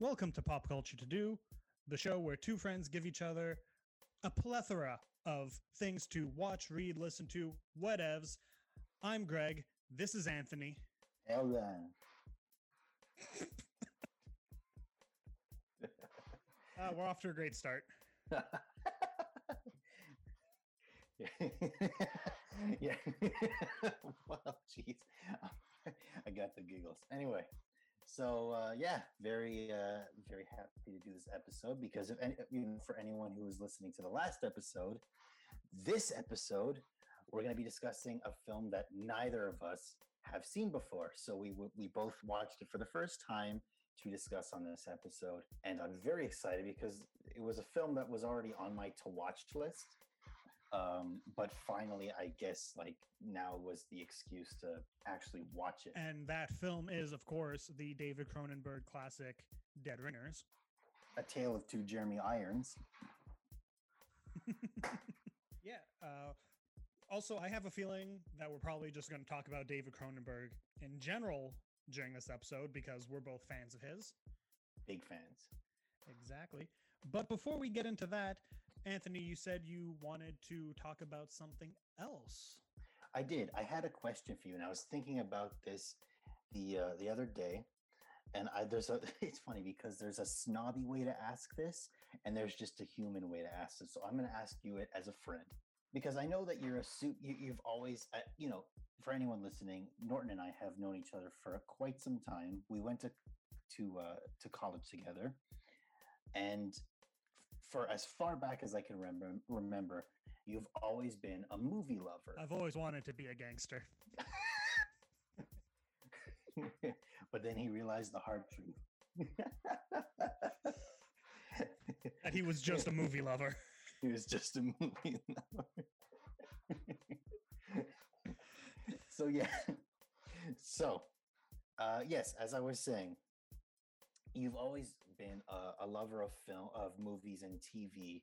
Welcome to Pop Culture To Do, the show where two friends give each other a plethora of things to watch, read, listen to, whatevs. I'm Greg. This is Anthony. Hell then. Uh, we're off to a great start. yeah. well, jeez. I got the giggles. Anyway, so uh, yeah, very uh, very happy to do this episode because if any, for anyone who was listening to the last episode, this episode we're going to be discussing a film that neither of us have seen before. So we we both watched it for the first time to discuss on this episode, and I'm very excited because it was a film that was already on my to watch list. Um, but finally, I guess like now was the excuse to actually watch it. And that film is, of course, the David Cronenberg classic Dead Ringers. A Tale of Two Jeremy Irons. yeah. Uh, also, I have a feeling that we're probably just going to talk about David Cronenberg in general during this episode because we're both fans of his. Big fans. Exactly. But before we get into that, Anthony, you said you wanted to talk about something else. I did. I had a question for you, and I was thinking about this the uh, the other day. And I there's a it's funny because there's a snobby way to ask this, and there's just a human way to ask this. So I'm going to ask you it as a friend because I know that you're a suit. You, you've always, uh, you know, for anyone listening, Norton and I have known each other for quite some time. We went to to uh, to college together, and for as far back as I can remember, remember, you've always been a movie lover. I've always wanted to be a gangster. but then he realized the hard truth. that he was just a movie lover. He was just a movie lover. so yeah. So uh yes, as I was saying, you've always been a, a lover of film of movies and TV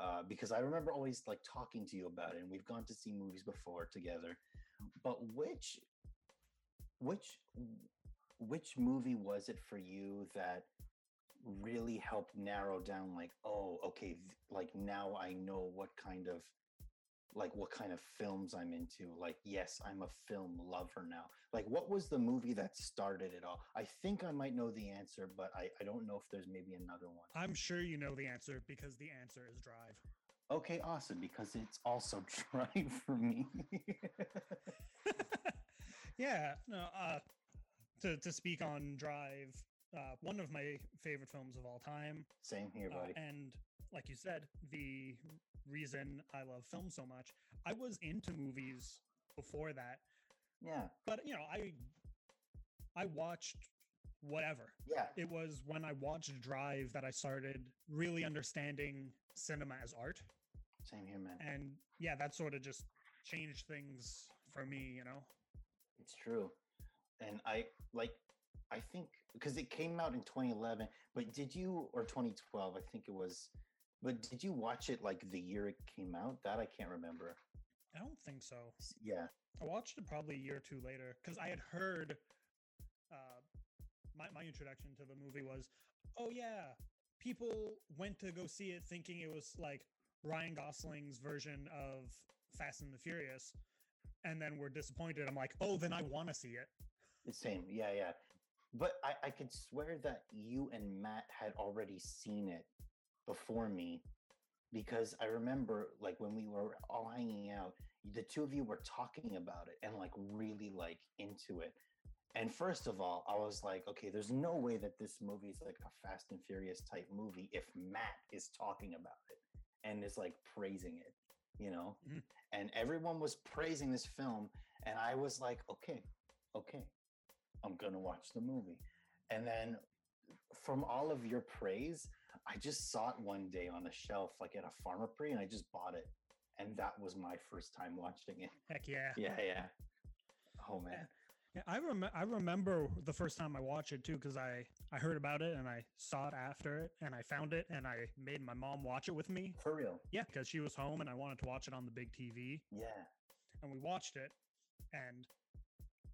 uh, because I remember always like talking to you about it, and we've gone to see movies before together. But which, which, which movie was it for you that really helped narrow down? Like, oh, okay, like now I know what kind of, like what kind of films I'm into. Like, yes, I'm a film lover now. Like, what was the movie that started it all? I think I might know the answer, but I, I don't know if there's maybe another one. I'm sure you know the answer because the answer is Drive. Okay, awesome, because it's also Drive for me. yeah, no, uh, to, to speak on Drive, uh, one of my favorite films of all time. Same here, Uh, buddy. and like you said, the reason I love film so much, I was into movies before that, yeah, but you know, I I watched whatever. yeah, It was when I watched Drive that I started really understanding cinema as art. same here, man. And yeah, that sort of just changed things for me, you know. It's true. And I like I think because it came out in 2011, but did you or 2012, I think it was but did you watch it like the year it came out? That I can't remember. I don't think so. Yeah. I watched it probably a year or two later because I had heard uh, my, my introduction to the movie was, oh, yeah, people went to go see it thinking it was like Ryan Gosling's version of Fast and the Furious. And then we're disappointed. I'm like, oh, then I want to see it. The same. Yeah, yeah. But I, I could swear that you and Matt had already seen it before me because I remember like when we were all hanging out, the two of you were talking about it and like really like into it. And first of all, I was like, okay, there's no way that this movie is like a Fast and Furious type movie if Matt is talking about it and is like praising it, you know? Mhm. And everyone was praising this film. And I was like, okay, okay, I'm gonna watch the movie. And then from all of your praise, I just saw it one day on a shelf, like at a Pharmaprix, and I just bought it. And that was my first time watching it. Heck yeah. Yeah, yeah. Oh man. Yeah, I rem- I remember the first time I watched it too because I I heard about it and I saw it after it and I found it and I made my mom watch it with me. For real. Yeah, because she was home and I wanted to watch it on the big TV Yeah. and we watched it and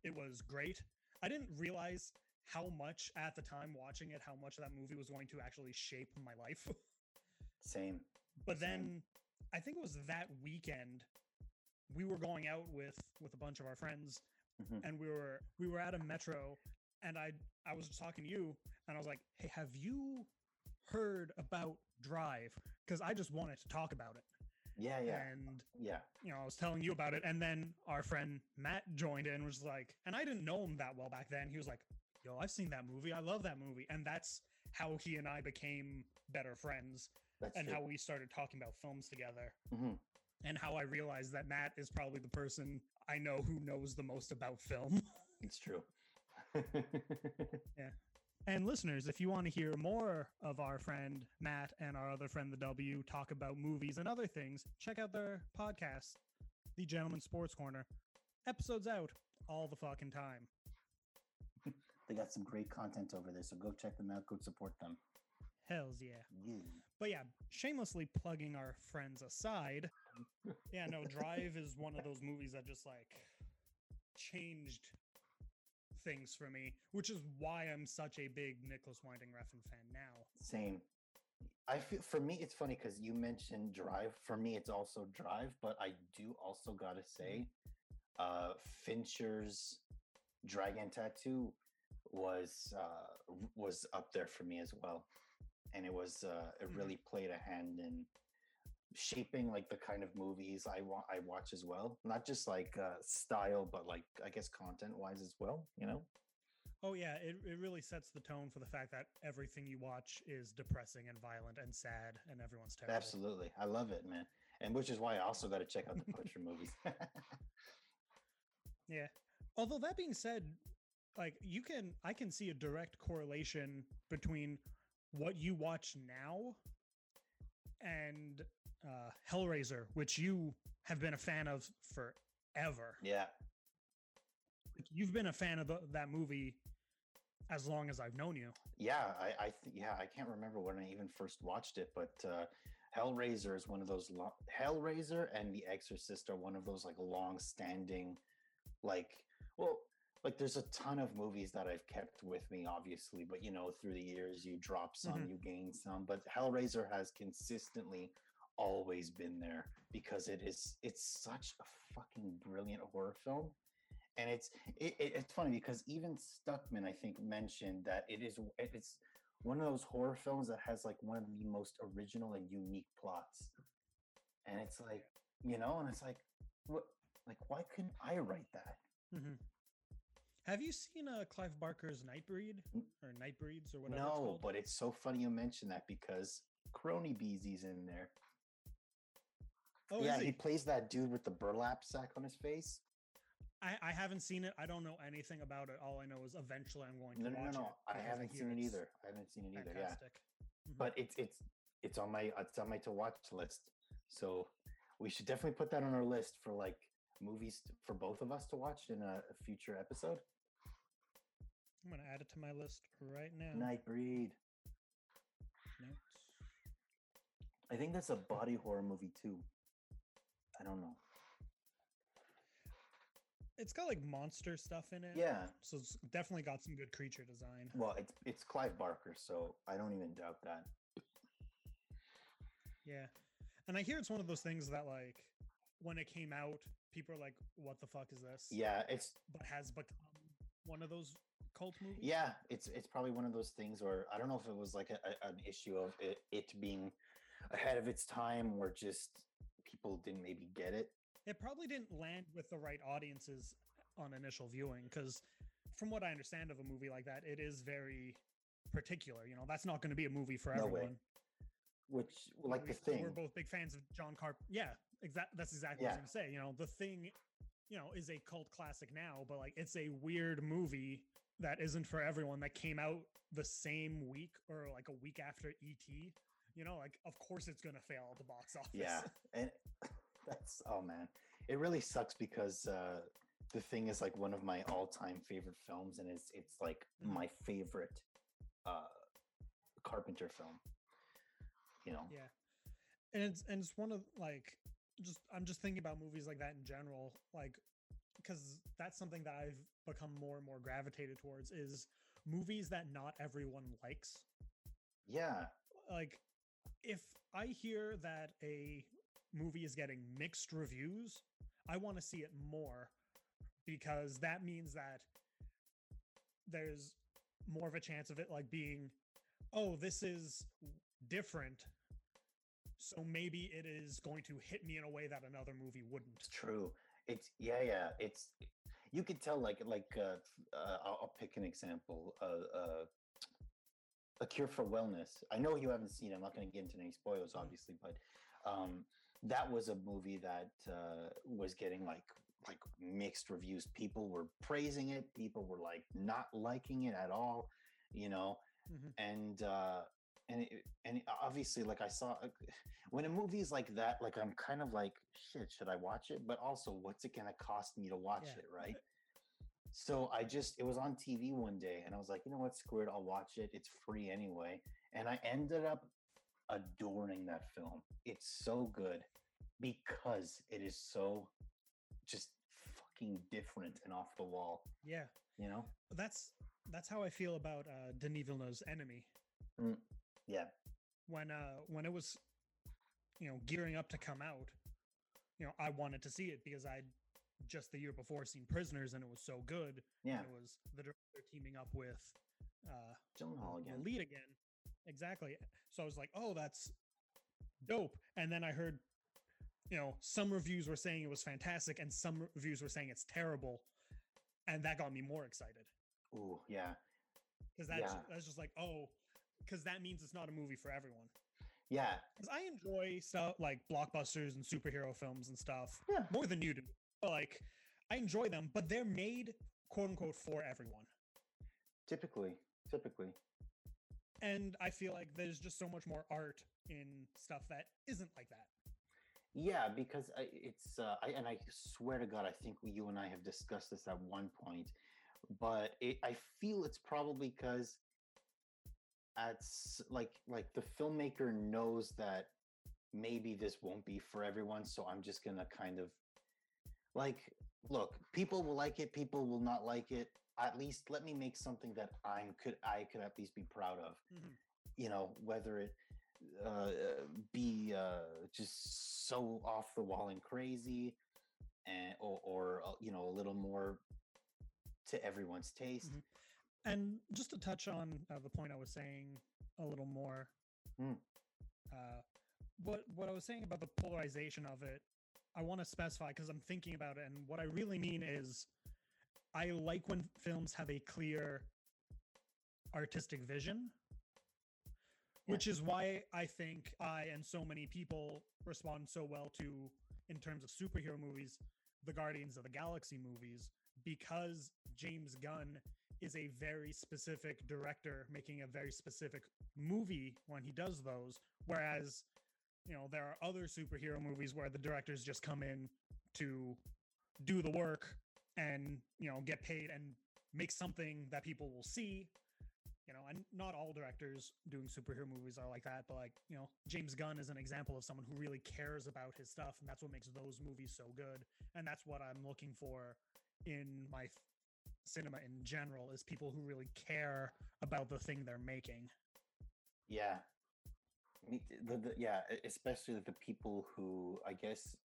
it was great. I didn't realize how much at the time watching it, how much that movie was going to actually shape my life. Same. but Same. then I think it was that weekend we were going out with with a bunch of our friends Mhm. and we were we were at a metro and I I was talking to you and I was like, "Hey, have you heard about Drive?" Cuz I just wanted to talk about it. Yeah, yeah, And yeah. you know, I was telling you about it, and then our friend Matt joined in was like, and I didn't know him that well back then. He was like, "Yo, I've seen that movie. I love that movie," and that's how he and I became better friends, That's and true. how we started talking about films together, Mhm. and how I realized that Matt is probably the person I know who knows the most about film. It's true. And listeners, if you want to hear more of our friend Matt and our other friend the W talk about movies and other things, check out their podcast, The Gentleman Sports Corner. Episodes out all the fucking time. they got some great content over there, so go check them out. Go support them. Hells yeah. Yeah. But yeah, shamelessly plugging our friends aside. Yeah, no, Drive is one of those movies that just like changed things for me, which is why I'm such a big Nicolas Winding Refn fan now. Same. I feel for me it's funny because you mentioned Drive. For me, it's also Drive, but I do also gotta say, uh, Fincher's Dragon Tattoo was uh, was up there for me as well, and it was uh, it Mhm. really played a hand in shaping like the kind of movies I want I watch as well. Not just like uh, style, but like I guess content wise as well. You know. Oh yeah, it, it really sets the tone for the fact that everything you watch is depressing and violent and sad and everyone's terrible. Absolutely. I love it, man. And which is why I also got to check out the Pusher movies. Yeah. Although that being said, like you can I can see a direct correlation between what you watch now and uh Hellraiser, which you have been a fan of forever. yeah. Like, you've been a fan of the, that movie as long as I've known you. Yeah. I, I th- yeah, I can't remember when I even first watched it, but uh, Hellraiser is one of those long Hellraiser and The Exorcist are one of those like long standing, like, well, like there's a ton of movies that I've kept with me, obviously, but you know, through the years, you drop some, Mhm. you gain some, but Hellraiser has consistently always been there because it is it's such a fucking brilliant horror film and it's it, it- it's funny because even Stuckmann i think mentioned that it is it's one of those horror films that has like one of the most original and unique plots and it's like you know and it's like what like why couldn't i write that mm-hmm. Have you seen uh, Clive Barker's Nightbreed or Nightbreeds or whatever? no called? but it's so funny you mention that because crony beezy's in there oh, yeah he he? plays that dude with the burlap sack on his face I, I haven't seen it. I don't know anything about it. All I know is eventually I'm going to no no no, watch no. it. i haven't seen it either i haven't seen it either yeah Fantastic. Mhm. but it's it's it's on my it's on my to watch list. So we should definitely put that on our list for like movies for both of us to watch in a, a future episode. I'm gonna add it to my list right now. Nightbreed. Notes. I think that's a body horror movie too. I don't know. It's got like monster stuff in it. Yeah. So it's definitely got some good creature design. Well, it's it's Clive Barker, so I don't even doubt that. Yeah. And I hear it's one of those things that like when it came out, people are like, "What the fuck is this?" Yeah, it's But has become one of those cult movies. yeah, it's it's probably one of those things where I don't know if it was like a, a- an issue of it, it being ahead of its time or just people didn't maybe get it. It probably didn't land with the right audiences on initial viewing because, from what I understand of a movie like that, it is very particular. You know, that's not going to be a movie for No way. everyone. Which you know, like the we- thing. We're both big fans of John Carp. Yeah, exactly. That's exactly what I was Yeah. gonna say. You know, the thing, you know, is a cult classic now, but like it's a weird movie that isn't for everyone. That came out the same week or like a week after ET. You know, like of course it's gonna fail at the box office. Yeah, and that's oh man, it really sucks because uh, the thing is like one of my all-time favorite films, and it's it's like Mhm. my favorite uh, Carpenter film. You know, Yeah. And it's and it's one of like just I'm just thinking about movies like that in general, like because that's something that I've become more and more gravitated towards is movies that not everyone likes. Yeah. Like if I hear that a movie is getting mixed reviews, I want to see it more because that means that there's more of a chance of it like being oh this is different so maybe it is going to hit me in a way that another movie wouldn't true. It's yeah, yeah. It's you could tell like like uh, uh I'll, I'll pick an example. Uh, uh, a Cure for Wellness. I know you haven't seen. it. I'm not going to get into any spoilers, Mhm. obviously, but um, that was a movie that uh, was getting like like mixed reviews. People were praising it. People were like not liking it at all. You know, Mhm. and uh and it, and obviously like i saw when a movie is like that like i'm kind of like shit should i watch it but also what's it gonna cost me to watch Yeah. it right so i just it was on tv one day and i was like you know what? Screw it i'll watch it it's free anyway. And i ended up adoring that film. It's so good because it is so just fucking different and off the wall yeah. you know? That's that's how i feel about uh denis villeneuve's enemy. Yeah. When uh when it was you know gearing up to come out you know i wanted to see it because i'd just the year before seen prisoners and it was so good yeah. it was the director teaming up with uh Gyllenhaal the again. lead again. Exactly. So i was like oh that's dope. And then i heard you know some reviews were saying it was fantastic and some reviews were saying it's terrible and that got me more excited. Ooh, yeah. Because that's Yeah. that's just like oh because that means it's not a movie for everyone. Yeah. Because I enjoy stuff like blockbusters and superhero films and stuff Yeah. more than you do. Like, I enjoy them, but they're made quote unquote for everyone. Typically, typically. And I feel like there's just so much more art in stuff that isn't like that. Yeah, because I, it's uh, I, and I swear to God, I think you and I have discussed this at one point, but it, I feel it's probably because at like like the filmmaker knows that maybe this won't be for everyone, so I'm just gonna kind of like look, people will like it, people will not like it. At least let me make something that I'm could I could at least be proud of. Mhm. You know, whether it uh, be uh, just so off the wall and crazy, and or, or uh, you know a little more to everyone's taste. Mhm. And just to touch on uh, the point I was saying a little more, Mm. uh, what what I was saying about the polarization of it, I want to specify because I'm thinking about it, and what I really mean is, I like when films have a clear artistic vision, Yeah. which is why I think I and so many people respond so well to, in terms of superhero movies, the Guardians of the Galaxy movies, because James Gunn is a very specific director making a very specific movie when he does those. Whereas, you know, there are other superhero movies where the directors just come in to do the work and, you know, get paid and make something that people will see. You know, and not all directors doing superhero movies are like that, but like, you know, James Gunn is an example of someone who really cares about his stuff, and that's what makes those movies so good. And that's what I'm looking for in my cinema in general is people who really care about the thing they're making. Yeah. The, the, yeah, especially the people who, I guess,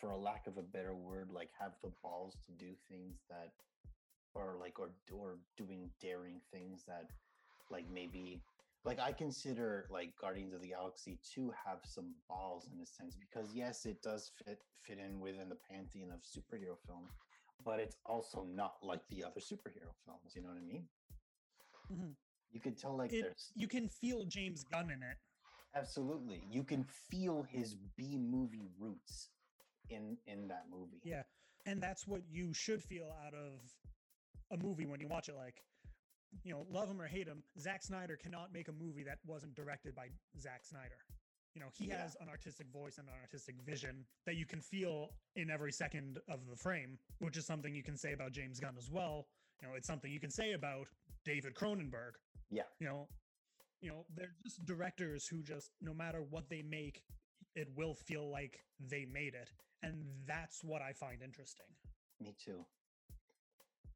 for a lack of a better word, like have the balls to do things that, or like, or or doing daring things that, like maybe, like I consider like Guardians of the Galaxy to have some balls in a sense because yes, it does fit fit in within the pantheon of superhero films, but it's also not like the other superhero films. You know what I mean? Mhm. You could tell like It- there's You can feel James Gunn in it. Absolutely. You can feel his B movie roots in in that movie. Yeah. And that's what you should feel out of a movie when you watch it. Like, you know, love him or hate him, Zack Snyder cannot make a movie that wasn't directed by Zack Snyder. You know, he Yeah. has an artistic voice and an artistic vision that you can feel in every second of the frame, which is something you can say about James Gunn as well. You know, it's something you can say about David Cronenberg. Yeah. You know, you know, they're just directors who just no matter what they make, it will feel like they made it. And that's what I find interesting. Me too.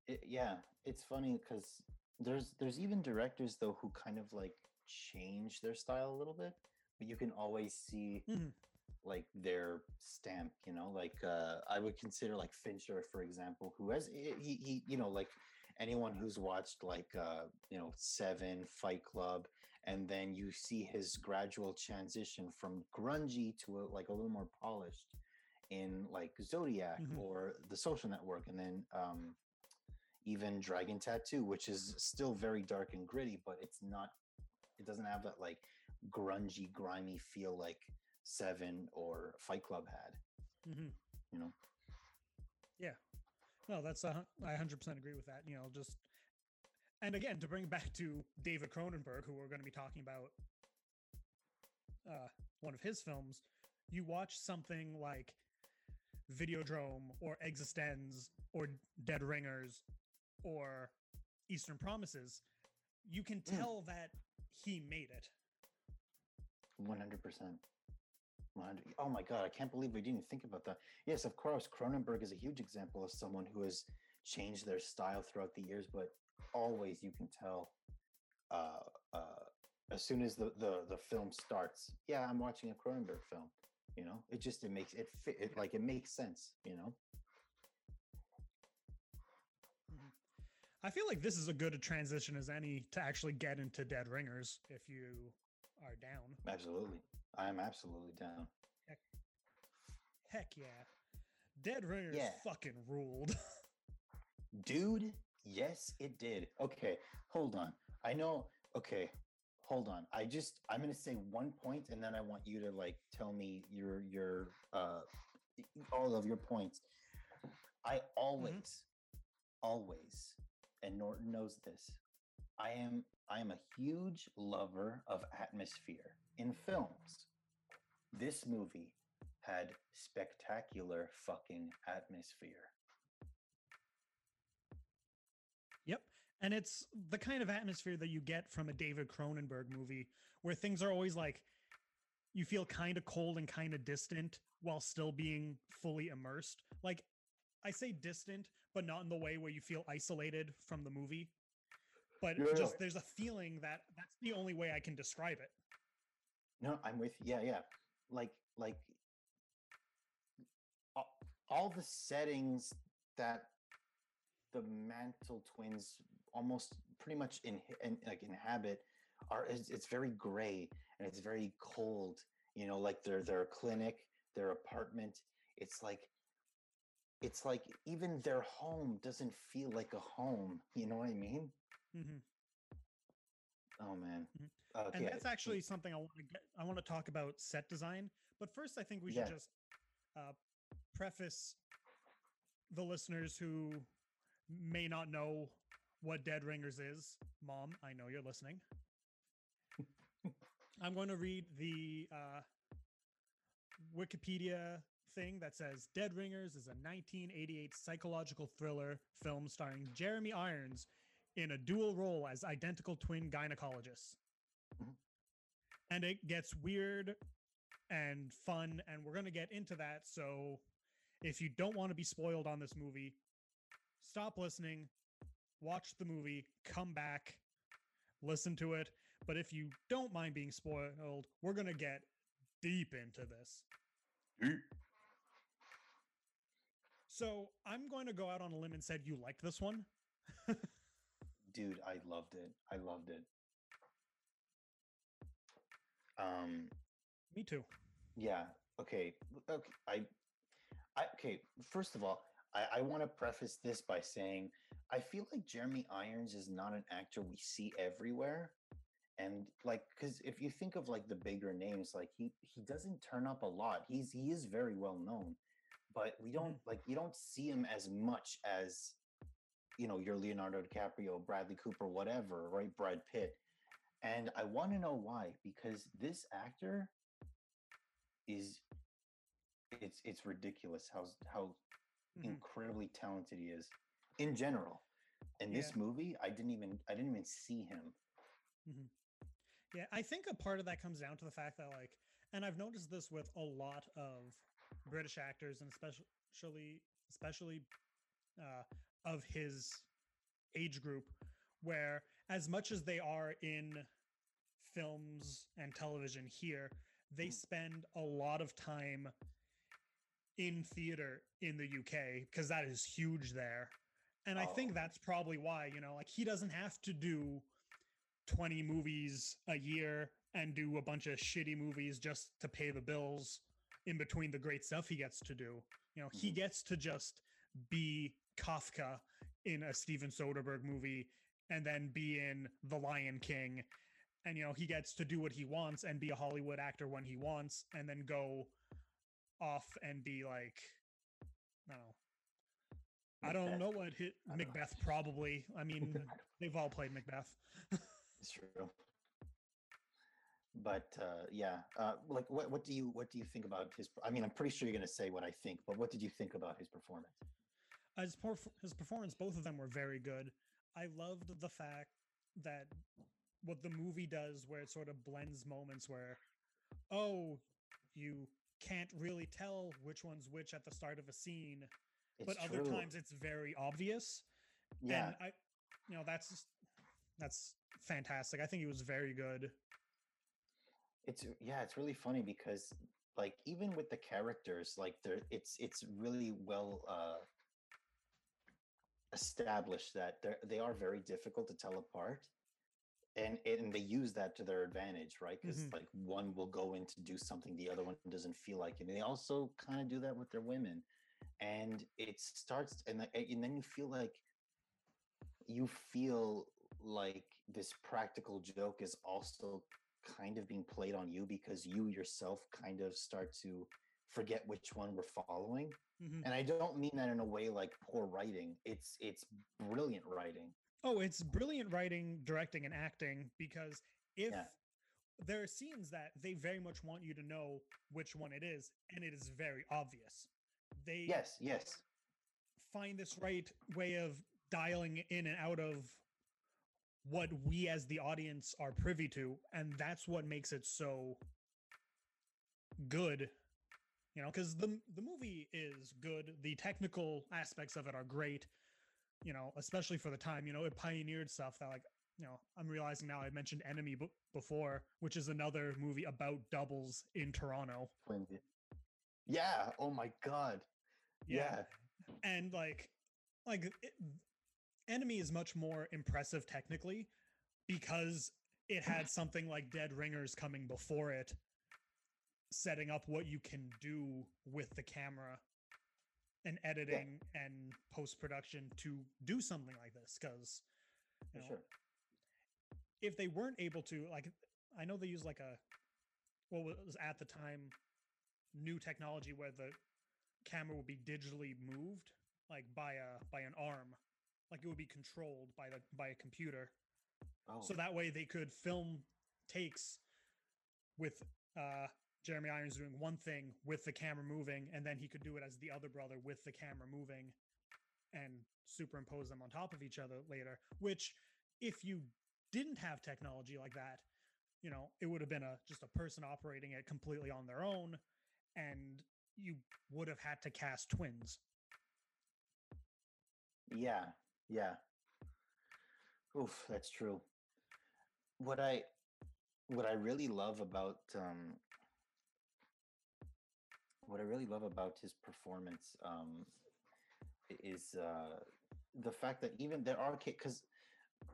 It, yeah, it's funny because there's there's even directors though who kind of like change their style a little bit, but you can always see Mhm. like their stamp. You know, like uh, I would consider like Fincher, for example, who has he he- you know like anyone who's watched like uh you know Seven, Fight Club, and then you see his gradual transition from grungy to a, like a little more polished in like Zodiac Mhm. or The Social Network, and then um even Dragon Tattoo, which is still very dark and gritty, but it's not. It doesn't have that like grungy, grimy feel like Seven or Fight Club had. hmm You know. Yeah. No, that's a, I 100% agree with that. You know, just and again to bring back to David Cronenberg, who we're going to be talking about, uh, one of his films. You watch something like Videodrome or Existenz or Dead Ringers or Eastern Promises, you can Mm. tell that he made it. One hundred percent. One hundred. Oh my god! I can't believe we didn't even think about that. Yes, of course, Cronenberg is a huge example of someone who has changed their style throughout the years, but always you can tell. Uh, uh, as soon as the, the the film starts, yeah, I'm watching a Cronenberg film. You know, it just it makes it fit. It, like it makes sense. You know. I feel like this is a good a transition as any to actually get into Dead Ringers if you are down. Absolutely, I am absolutely down. Heck yeah. Dead Ringers Yeah. fucking ruled. Dude, yes, it did. Okay, hold on. I know. Okay, hold on. I just I'm gonna say one point, and then I want you to like tell me your your uh all of your points. I always, always, and Norton knows this. I am I am a huge lover of atmosphere in films. This movie had spectacular fucking atmosphere. And it's the kind of atmosphere that you get from a David Cronenberg movie where things are always like you feel kind of cold and kind of distant while still being fully immersed. Like I say distant, but not in the way where you feel isolated from the movie. But Yeah, just there's a feeling that that's the only way I can describe it. No, I'm with yeah, yeah. Like like all, all the settings that the Mantle twins almost pretty much in, in like inhabit are it's, it's very gray and it's very cold. You know, like their their clinic, their apartment. It's like it's like even their home doesn't feel like a home. You know what I mean? mm-hmm. Oh man. Mhm. Okay. And that's actually something I want to get. I want to talk about set design, but first, I think we should Yeah. just uh, preface the listeners who may not know what Dead Ringers is. Mom, I know you're listening. I'm going to read the uh, Wikipedia thing that says Dead Ringers is a 1988 psychological thriller film starring Jeremy Irons in a dual role as identical twin gynecologists. And it gets weird and fun, and we're going to get into that. So if you don't want to be spoiled on this movie, stop listening, watch the movie, come back, listen to it. But if you don't mind being spoiled, we're going to get deep into this. So I'm going to go out on a limb and said you liked this one. dude i loved it i loved it um Me too. yeah okay okay i i okay first of all i i want to preface this by saying i feel like jeremy irons is not an actor we see everywhere. And like because if you think of like the bigger names like he he doesn't turn up a lot. He's he is very well known but we don't mm. like you don't see him as much as you know your leonardo dicaprio bradley cooper whatever right? Brad pitt. And i want to know why because this actor is it's it's ridiculous how how Mhm. incredibly talented he is in general in this Yeah. movie i didn't even i didn't even see him Yeah, I think a part of that comes down to the fact that like, and I've noticed this with a lot of British actors, and especially especially uh, of his age group, where as much as they are in films and television here, they Mhm. spend a lot of time in theater in the UK because that is huge there. And I think Oh. that's probably why, you know, like he doesn't have to do 20 movies a year and do a bunch of shitty movies just to pay the bills in between the great stuff he gets to do. You know, he Mhm. gets to just be Kafka in a Steven Soderbergh movie and then be in The Lion King. And, you know, he gets to do what he wants and be a Hollywood actor when he wants and then go off and be like, I don't know. I don't Macbeth. know what hit I don't know. Macbeth probably. I mean, they've all played Macbeth. It's true. But uh, yeah, uh, like what what do you what do you think about his? I mean, I'm pretty sure you're going to say what I think, but what did you think about his performance? his, perf- his performance, both of them were very good. I loved the fact that what the movie does, where it sort of blends moments where, oh, you can't really tell which one's which at the start of a scene, It's but other true. times it's very obvious. yeah, And I, you know, that's just, that's fantastic. I think he was very good. it's yeah, it's really funny because like even with the characters, like they're it's it's really well uh, established that they're they are very difficult to tell apart. And, and they use that to their advantage, right? Because Mhm. like one will go in to do something the other one doesn't feel like it. And they also kind of do that with their women. And it starts, and, and then you feel like you feel like this practical joke is also kind of being played on you because you yourself kind of start to forget which one we're following Mhm. and i don't mean that in a way like poor writing it's it's brilliant writing Oh, it's brilliant writing, directing, and acting because if Yeah. there are scenes that they very much want you to know which one it is, and it is very obvious. They yes yes find this right way of dialing in and out of what we as the audience are privy to, and that's what makes it so good. You know, because the the movie is good. The technical aspects of it are great. You know, especially for the time. You know, it pioneered stuff that like you know I'm realizing now. I mentioned Enemy b- before, which is another movie about doubles in Toronto. yeah oh my god yeah, and like like it, enemy is much more impressive technically because it had something like dead ringers coming before it setting up what you can do with the camera and editing and post production to do something like this because sure. if they weren't able to like i know they use like a what was at the time new technology where the camera would be digitally moved like by a by an arm like it would be controlled by the by a computer. Oh. So that way they could film takes with uh Jeremy Irons doing one thing with the camera moving and then he could do it as the other brother with the camera moving and superimpose them on top of each other later which if you didn't have technology like that you know it would have been a just a person operating it completely on their own and you would have had to cast twins Yeah, yeah. Oof, that's true. What I what I really love about um what I really love about his performance um is uh the fact that even there are because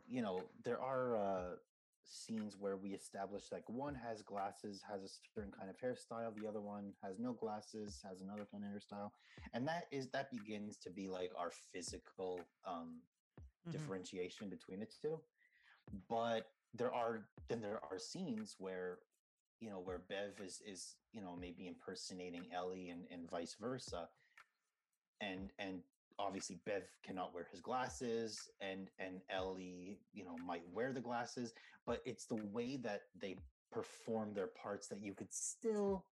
you know there are uh scenes where we establish like one has glasses has a certain kind of hairstyle the other one has no glasses has another kind of hairstyle and that is that begins to be like our physical um Mhm. differentiation between the two but there are then there are scenes where you know where bev is is you know maybe impersonating ellie and and vice versa and and obviously bev cannot wear his glasses and and ellie you know might wear the glasses but it's the way that they perform their parts that you could still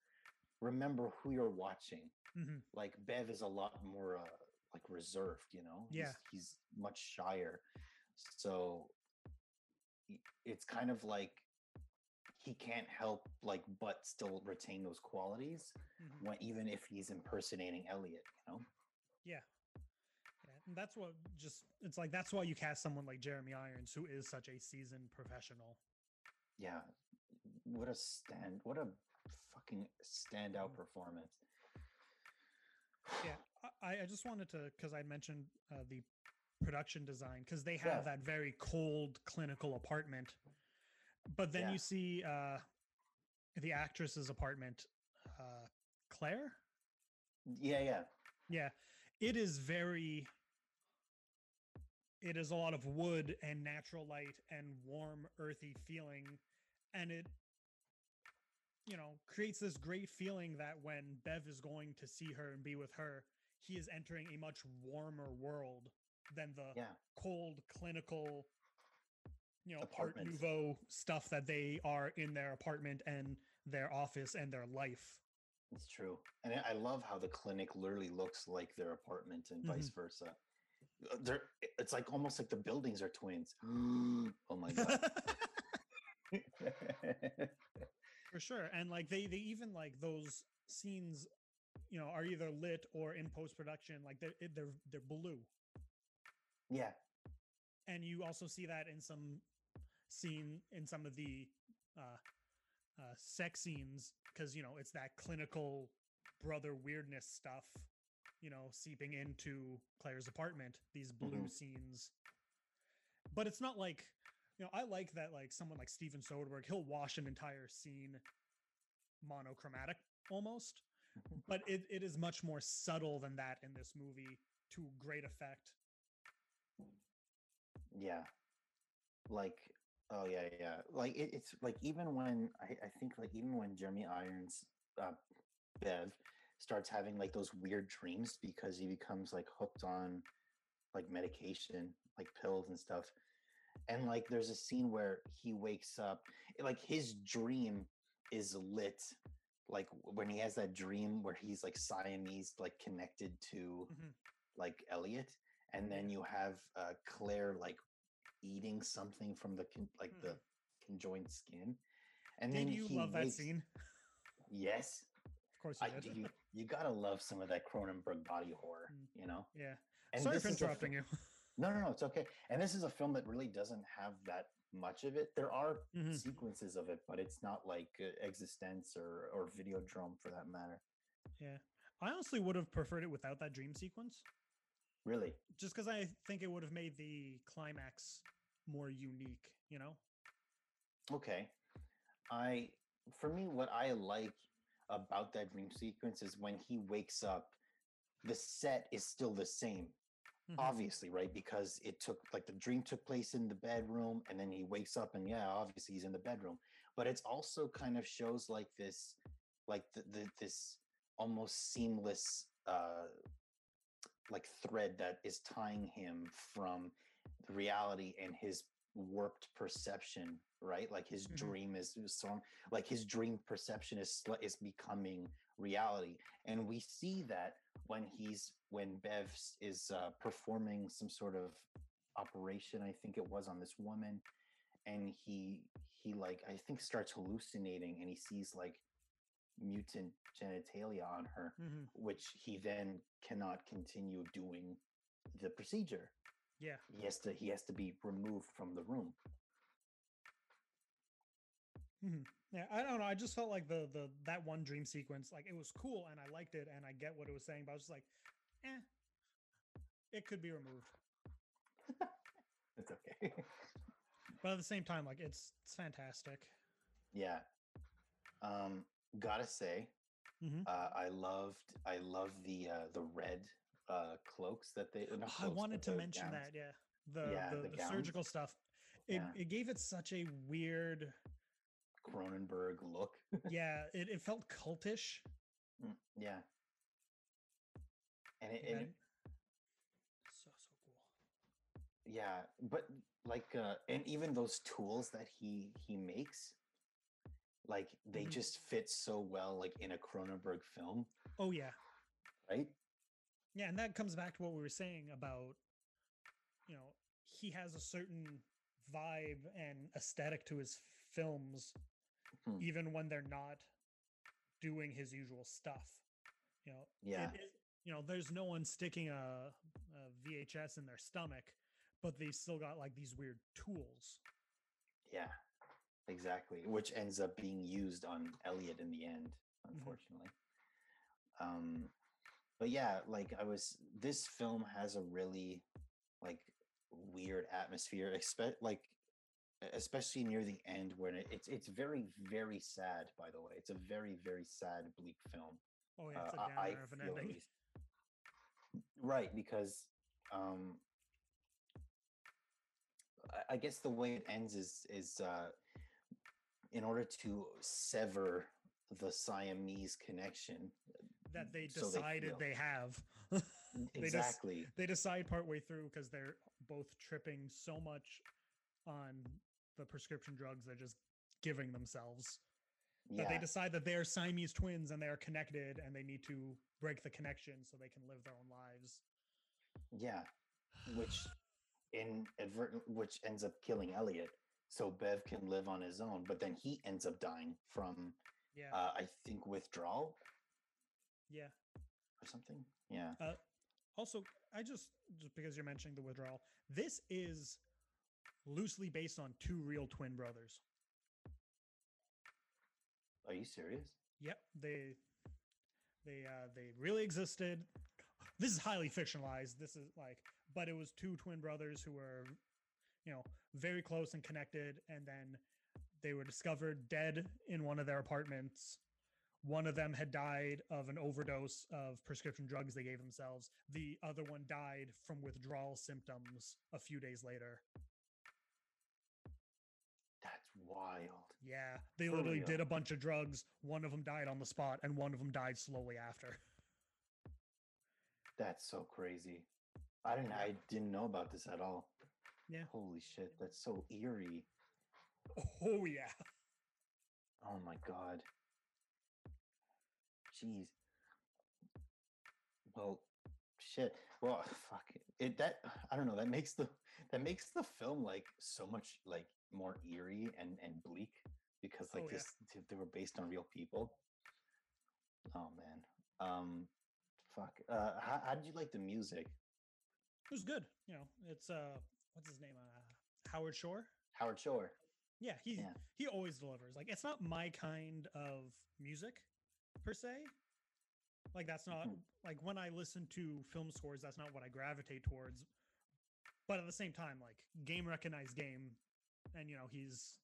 remember who you're watching Mhm. like Bev is a lot more uh, like reserved, you know. Yeah. he's, he's much shyer, so it's kind of like he can't help like but still retain those qualities Mhm. when even if he's impersonating Elliot, you know. Yeah. Yeah. That's what just it's like that's why you cast someone like Jeremy Irons, who is such a seasoned professional. Yeah. What a stand what a fucking standout performance. Yeah, I, I just wanted to because I mentioned uh, the production design because they have Yeah. that very cold clinical apartment, but then Yeah. you see uh, the actress's apartment, uh, Claire. Yeah, yeah. Yeah, it is very. It is a lot of wood and natural light and warm, earthy feeling, and it, you know, creates this great feeling that when Bev is going to see her and be with her, he is entering a much warmer world than the Yeah. cold, clinical, you know, Art Apartment. Nouveau stuff that they are in their apartment and their office and their life. It's true. And I love how the clinic literally looks like their apartment and vice versa. Uh, They're it's like almost like the buildings are twins. oh my god. For sure. And like they they even like those scenes, you know, are either lit or in post production. Like they're they're they're blue, yeah. and you also see that in some scene in some of the uh, uh, sex scenes because you know it's that clinical brother weirdness stuff, you know, seeping into Claire's apartment. These blue Mhm. scenes, but it's not like you know. I like that like someone like Steven Soderbergh, he'll wash an entire scene monochromatic almost but it, it is much more subtle than that in this movie to great effect Yeah. Like, oh yeah, yeah. Like it, it's like even when I, I think like even when Jeremy Irons, uh, Bev, starts having like those weird dreams because he becomes like hooked on like medication, like pills and stuff. And like there's a scene where he wakes up, like his dream is lit. Like when he has that dream where he's like Siamese, like connected to Mhm. like Elliot, and then you have uh, Claire like eating something from the con- like the conjoined skin, and did then you love that scene Yes, of course you I, did you you gotta love some of that Cronenberg body horror, Mm. you know. yeah And sorry for a interrupting you No, no, no, it's okay. And this is a film that really doesn't have that much of it. There are Mhm. sequences of it, but it's not like uh, eXistenZ or or Videodrome for that matter. yeah i honestly would have preferred it without that dream sequence Really, just because i think it would have made the climax more unique you know okay. I for me, what I like about that dream sequence is when he wakes up, the set is still the same. Mhm. obviously right because it took like the dream took place in the bedroom and then he wakes up and yeah obviously he's in the bedroom but it's also kind of shows like this like the, the this almost seamless uh like thread that is tying him from the reality and his warped perception right like his Mhm. dream is is so like his dream perception is is becoming reality and we see that when he's when bev is uh, performing some sort of operation i think it was on this woman and he he like i think starts hallucinating and he sees like mutant genitalia on her Mhm. which he then cannot continue doing the procedure. Yeah. He has to he has to be removed from the room. Yeah i don't know i just felt like the the that one dream sequence like it was cool and i liked it and i get what it was saying but i was just like eh it could be removed. It's okay. But at the same time like it's it's fantastic. Yeah. Um gotta say Mhm. uh, i loved i love the uh the red uh cloaks that they not I wanted to mention gowns. that, yeah. The Yeah, the, the the surgical stuff. It Yeah. it gave it such a weird cronenberg look yeah, it, it felt cultish. Mm, yeah and it, and it so so cool. yeah but like uh and even those tools that he he makes like they Mhm. just fit so well like in a cronenberg film Oh yeah. right Yeah, and that comes back to what we were saying about you know, he has a certain vibe and aesthetic to his films Mhm. even when they're not doing his usual stuff. You know, Yeah. it is, you know, there's no one sticking a, a VHS in their stomach, but they still got like these weird tools. Yeah, exactly. Which ends up being used on Elliot in the end, unfortunately. Um, but yeah, like I was, this film has a really like weird atmosphere, expect like especially near the end when it, it's it's very very sad. By the way, it's a very very sad, bleak film. Oh yeah, it's Uh, a I- I downer of an ending. least. Right, because um I- I guess the way it ends is is uh in order to sever the Siamese connection. That they so they decided they have. They Exactly. they decide partway through because they're both tripping so much on the prescription drugs they're just giving themselves that yeah. they decide that they're Siamese twins and they are connected and they need to break the connection so they can live their own lives. Yeah. Which inadvertent which ends up killing Elliot. So Bev can live on his own, but then he ends up dying from Yeah, uh I think withdrawal yeah. or something. Yeah. Also, I just just because you're mentioning the withdrawal, this is loosely based on two real twin brothers. Are you serious? Yep, they they uh they really existed. This is highly fictionalized. This is like but it was two twin brothers who were you know, very close and connected and then they were discovered dead in one of their apartments. One of them had died of an overdose of prescription drugs they gave themselves. The other one died from withdrawal symptoms a few days later. That's wild. Yeah, they For literally real? did a bunch of drugs. One of them died on the spot, and one of them died slowly after. That's so crazy. I didn't I didn't know about this at all. Yeah. Holy shit, that's so eerie. Oh yeah. Oh my god. Jeez. Well, shit. Well, fuck it. it. That I don't know. That makes the that makes the film like so much like more eerie and and bleak because like Oh, yeah. this th- they were based on real people. Oh man. Um, fuck. Uh, how how did you like the music? It was good. You know, it's uh what's his name? Uh Howard Shore. Howard Shore. Yeah, he Yeah. he always delivers. Like it's not my kind of music per se. Like that's not Mhm. like when I listen to film scores, that's not what I gravitate towards. But at the same time, like game recognized game, and you know he's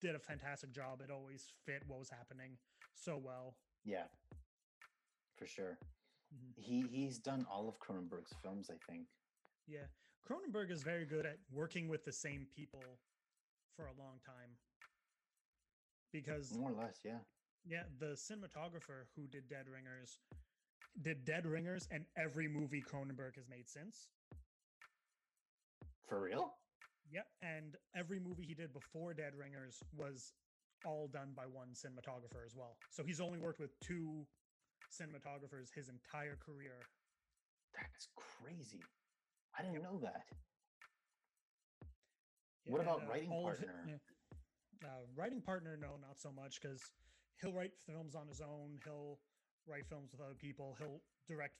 did a fantastic job. It always fit what was happening so well. Yeah. For sure. Mhm. He he's done all of Cronenberg's films, I think. Yeah, Cronenberg is very good at working with the same people for a long time. Because More or less, yeah. yeah, the cinematographer who did Dead Ringers did Dead Ringers and every movie Cronenberg has made since. For real? Yep, and every movie he did before Dead Ringers was all done by one cinematographer as well. So he's only worked with two cinematographers his entire career. That's crazy. I didn't know that. Yeah, What about uh, writing partner? yeah. Uh, writing partner, no, not so much because he'll write films on his own. He'll write films with other people. He'll direct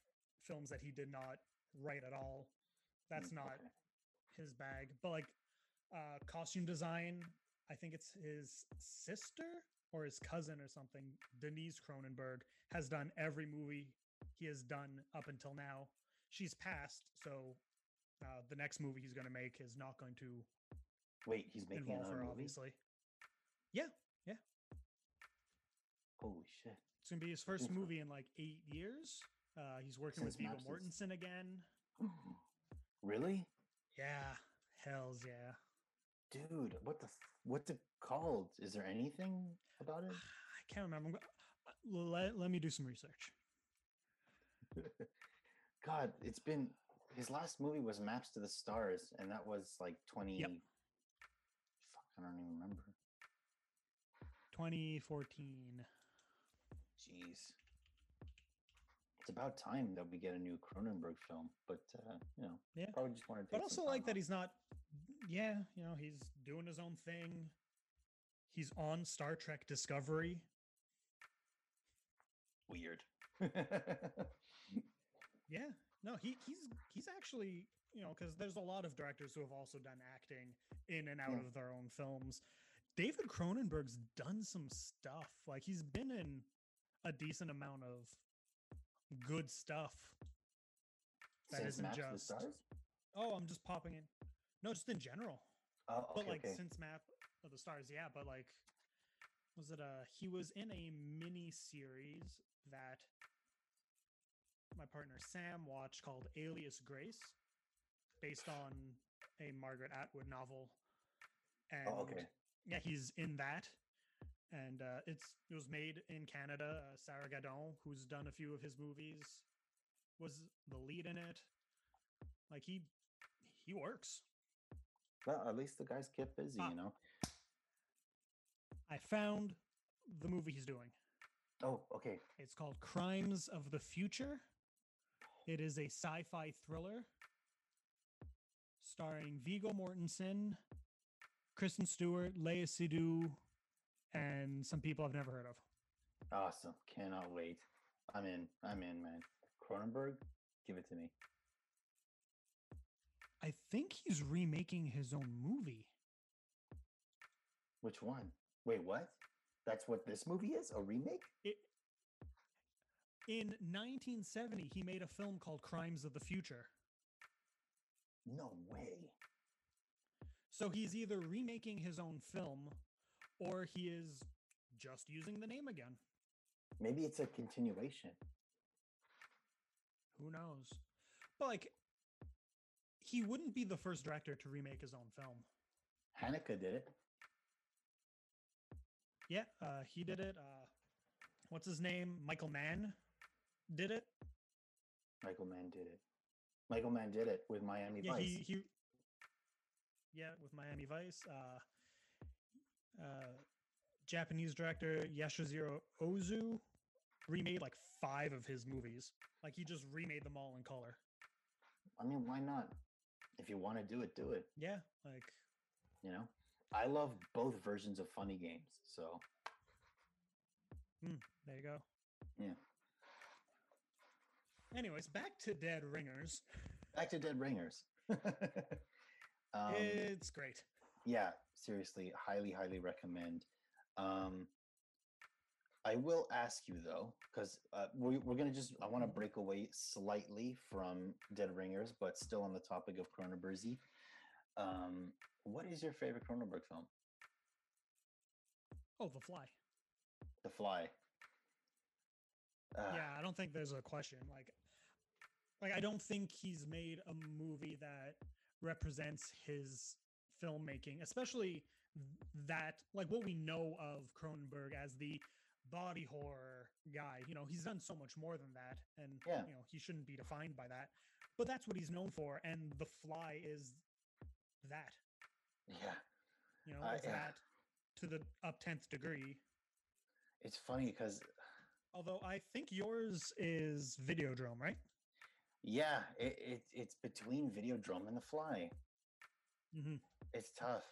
films that he did not write at all. That's Mm, not okay. his bag. But like uh, costume design, I think it's his sister or his cousin or something. Denise Cronenberg has done every movie he has done up until now. She's passed, so uh, the next movie he's going to make is not going to Wait, he's making involve her, movie? obviously. Yeah, yeah. Holy shit. it's gonna be his first movie in like eight years. Uh, he's working Since with Viggo Mortensen again. really? Yeah, hell's yeah. Dude, what the f- what's it called? Is there anything about it? I can't remember. Uh, Let, let me do some research. God, it's been his last movie was Maps to the Stars, and that was like 20 Fuck, I don't even remember. 2014. Jeez. It's about time that we get a new Cronenberg film, but uh, you know, Yeah, probably just want to. But also like that he's not. Yeah, you know, he's doing his own thing. He's on Star Trek Discovery. weird. Yeah, No, he he's he's actually you know because there's a lot of directors who have also done acting in and out Yeah. of their own films. David Cronenberg's done some stuff. Like he's been in a decent amount of good stuff. That Since isn't Maps of the just- Stars? Oh, I'm just popping in. No, just in general. Oh, okay, but like okay. since Map of the Stars, yeah. But like, was it a? He was in a mini series that my partner Sam watched called Alias Grace, based on a Margaret Atwood novel. And Oh, okay. yeah, he's in that, and uh, it's it was made in Canada. Uh, Sarah Gadon, who's done a few of his movies, was the lead in it. Like he he works. Well, at least the guys kept busy, Ah. you know. I found the movie he's doing. Oh, okay. It's called Crimes of the Future. It is a sci-fi thriller starring Viggo Mortensen, Kristen Stewart, Léa Seydoux, and some people I've never heard of. Awesome. Cannot wait. I'm in. I'm in, man. Cronenberg, give it to me. I think he's remaking his own movie. Which one? Wait, what? That's what this movie is? A remake? It, in 1970, he made a film called Crimes of the Future. No way. So he's either remaking his own film or he is just using the name again. Maybe it's a continuation. Who knows? But like he wouldn't be the first director to remake his own film. Haneke did it. Yeah, uh he did it. Uh what's his name? Michael Mann did it. Michael Mann did it. Michael Mann did it with Miami Yeah, Vice. he, he Yeah, with Miami Vice. Uh uh Japanese director Yasujiro Ozu remade like 5 of his movies. Like he just remade them all in color. I mean, why not? If you want to do it, do it. Yeah, like You know, I love both versions of funny games. So there you go. Yeah. Anyways, back to Dead Ringers. back to Dead Ringers. um, it's great. yeah, seriously, highly, highly recommend. Um, I will ask you though, because uh, we, we're gonna just I want to break away slightly from Dead Ringers, but still on the topic of Cronenberg. Um, what is your favorite Cronenberg film? Oh, The Fly. The Fly. Uh, yeah, I don't think there's a question. Like, like I don't think he's made a movie that represents his filmmaking, especially that like what we know of Cronenberg as the body horror guy. You know, he's done so much more than that, and Yeah. you know he shouldn't be defined by that. But that's what he's known for, and The Fly is that. yeah. You know, Uh, yeah. that to the up tenth degree. It's funny because Although I think yours is Videodrome, right? Yeah, it, it it's between Videodrome and The Fly. Mm-hmm. It's tough.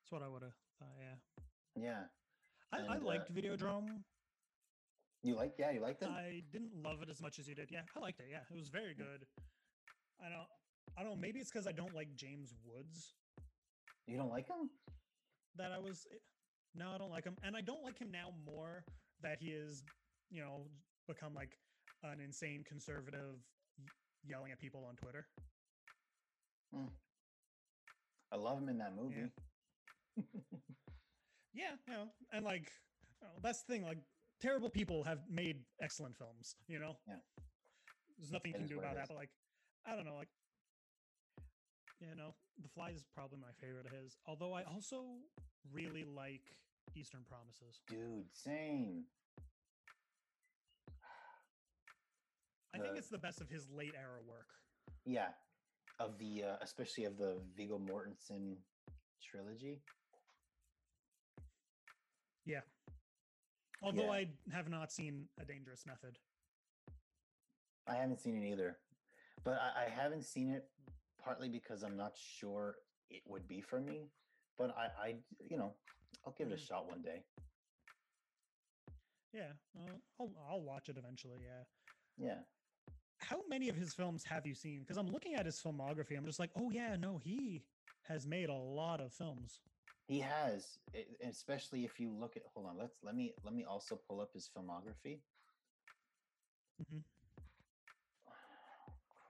That's what I would have thought. Yeah. Yeah. I, I And, uh, liked Videodrome. You like? Yeah, you like it. I didn't love it as much as you did. Yeah, I liked it. Yeah, it was very good. I don't. I don't. Maybe it's because I don't like James Woods you don't like him? that I was. eh, No, I don't like him, and I don't like him now more that he is, you know, become like an insane conservative, yelling at people on Twitter. Hmm. I love him in that movie. Yeah, you know, and like you know, that's the thing. Like terrible people have made excellent films. You know. Yeah. There's nothing you can do about that. But like, I don't know. Like, you know, The Fly is probably my favorite of his. Although I also really like Eastern Promises. Dude, same. I think it's the best of his late era work. Yeah. Of the uh, especially of the Viggo Mortensen trilogy. Yeah. Although Yeah. I have not seen A Dangerous Method. I haven't seen it either. But I, I haven't seen it partly because I'm not sure it would be for me. But I, I you know, I'll give it a Mhm. shot one day. Yeah, I'll I'll watch it eventually. Yeah. Yeah. How many of his films have you seen? Because I'm looking at his filmography. I'm just like, oh yeah, no, he has made a lot of films. He has, especially if you look at. Hold on, let's let me let me also pull up his filmography. Mhm.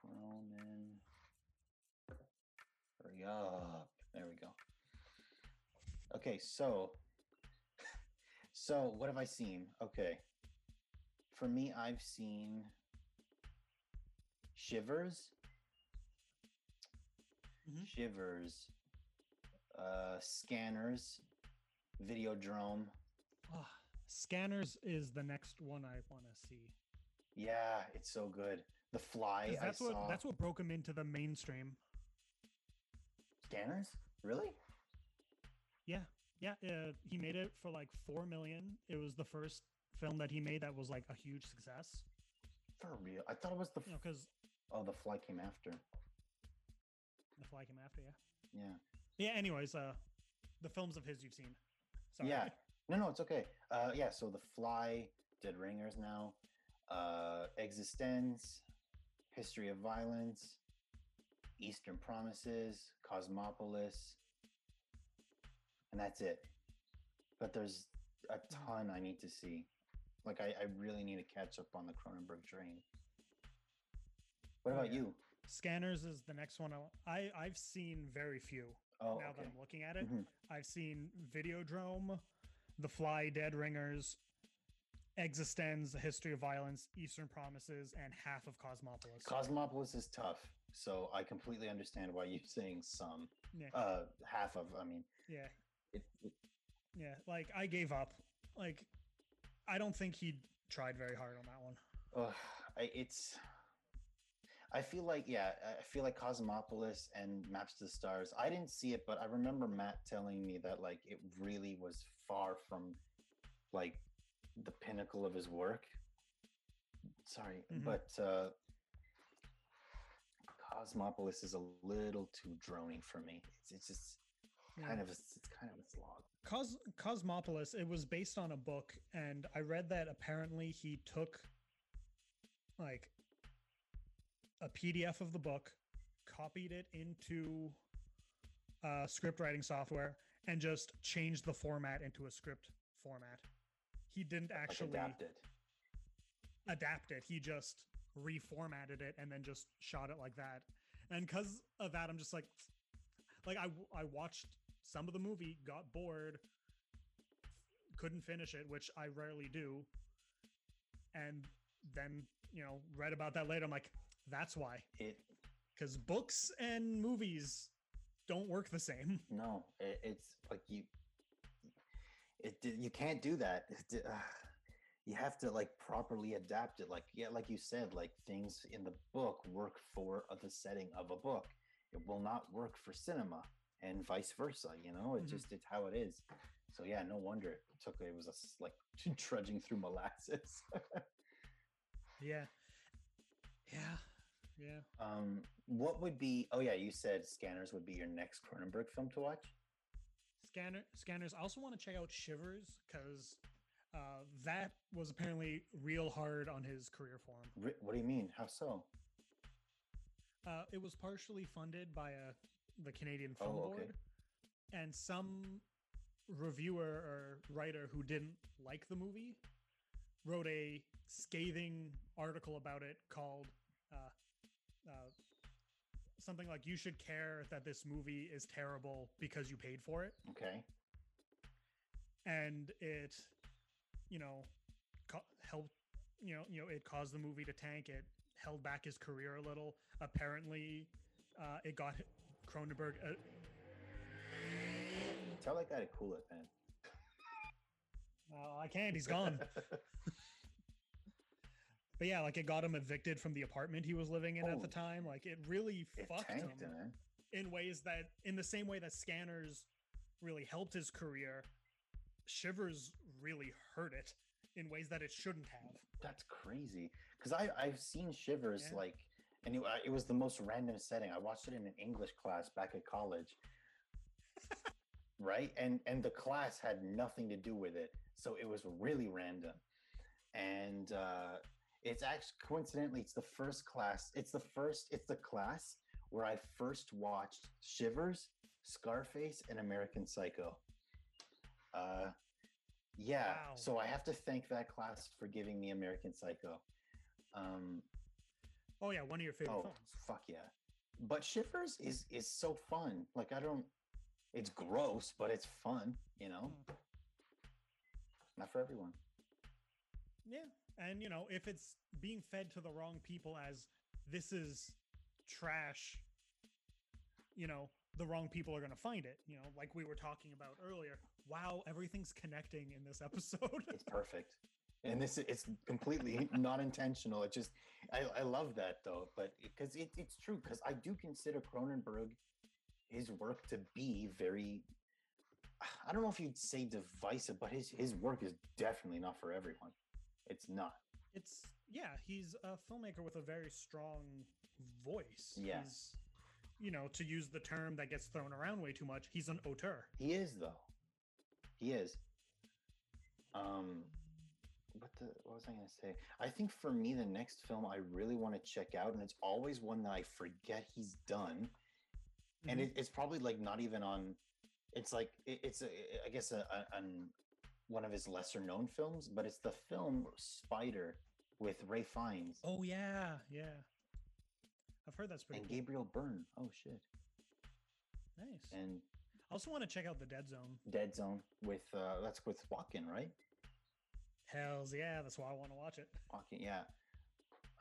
Cronin. Hurry up! There we go. Okay, so so what have I seen? Okay, for me, I've seen Shivers. Mhm. Shivers. Uh, scanners. Videodrome. Ah, Scanners is the next one I want to see. Yeah, it's so good. The Fly. That's what that's what broke him into the mainstream. Scanners? Really? Yeah, yeah. Uh, he made it for like four million. It was the first film that he made that was like a huge success. For real? I thought it was the. Because oh, the Fly came after. the fly came after. Yeah. Yeah. Yeah. Anyways, uh, the films of his you've seen. Sorry. Yeah. No, no, it's okay. Uh, yeah. So the Fly, Dead Ringers now, uh, eXistenZ, History of Violence, Eastern Promises, Cosmopolis, and that's it. But there's a ton I need to see. Like I, I really need to catch up on the Cronenberg train. What Oh, about you? Scanners is the next one. I, I I've seen very few. Oh, now that. I'm looking at it, Mhm. I've seen Videodrome, The Fly, Dead Ringers, eXistenZ, The History of Violence, Eastern Promises, and half of Cosmopolis. Cosmopolis is tough, so I completely understand why you're saying some. yeah, Uh, half of. I mean, yeah, it, it, yeah. Like I gave up. Like I don't think he tried very hard on that one. Ugh, I, it's. I feel like yeah, I feel like Cosmopolis and Maps to the Stars. I didn't see it, but I remember Matt telling me that like it really was far from like the pinnacle of his work. Sorry, Mhm. but uh Cosmopolis is a little too drony for me. It's, it's just kind of a, it's kind of a slog. Cos- Cosmopolis, it was based on a book, and I read that apparently he took like a PDF of the book, copied it into uh, script writing software, and just changed the format into a script format. He didn't Like actually adapted. adapt it. He just reformatted it and then just shot it like that. And because of that, I'm just like, like I I watched some of the movie, got bored, couldn't finish it, which I rarely do, and then you know read about that later. I'm like, that's why, It because books and movies don't work the same. No, it, it's like you. It you can't do that. It uh, you have to like properly adapt it. Like yeah, like you said, like things in the book work for uh, the setting of a book. It will not work for cinema, and vice versa. You know, it Mhm. just it's how it is. So yeah, no wonder it took. It was a s- like trudging through molasses. Yeah, yeah, yeah. um, what would be? Oh yeah, you said Scanners would be your next Cronenberg film to watch. Scanner scanners. I also want to check out Shivers because uh, that was apparently real hard on his career form. What do you mean? How so? Uh, it was partially funded by uh, the Canadian Film Oh, okay. Board, and some reviewer or writer who didn't like the movie wrote a scathing article about it called uh, uh, something like "You should care that this movie is terrible because you paid for it." Okay. and it you know co- helped you know you know it caused the movie to tank it held back his career a little apparently uh, it got cronenberg uh, Tell that guy to cool it, man. uh, i can't he's gone but yeah like it got him evicted from the apartment he was living in at the time like it really It fucked him him, in ways that in the same way that scanners really helped his career shivers really hurt it in ways that it shouldn't have That's crazy. Because I I've seen Shivers Yeah. like, and it, it was the most random setting. I watched it in an English class back at college. right, and and the class had nothing to do with it, so it was really random, and uh, It's actually coincidentally, it's the first class. It's the first. It's the class where I first watched Shivers, Scarface, and American Psycho. Uh, yeah. Wow. So I have to thank that class for giving me American Psycho. Um, Oh yeah, one of your favorite oh films. fuck yeah! But Shivers is is so fun. Like I don't. It's gross, but it's fun. You know, Mm. not for everyone. Yeah, and you know, if it's being fed to the wrong people as this is trash, you know, the wrong people are going to find it. You know, like we were talking about earlier. Wow, everything's connecting in this episode. it's perfect and this it's completely not intentional it just i, I love that though but because it, it's true because i do consider cronenberg his work to be very i don't know if you'd say divisive but his his work is definitely not for everyone it's not it's yeah, he's a filmmaker with a very strong voice. Yeah. You know, to use the term that gets thrown around way too much, he's an auteur. he is though he is um what the what was i going to say i think for me the next film i really want to check out and it's always one that i forget he's done and Mhm. it, it's probably like not even on it's like it, it's a, i guess a, a, an one of his lesser known films but it's the film spider with ralph fiennes Oh yeah, yeah. I've heard that's pretty and cool. gabriel byrne oh shit Nice. and I also want to check out the Dead Zone. dead zone with uh that's with walken right Hells yeah, that's why I want to watch it. walken yeah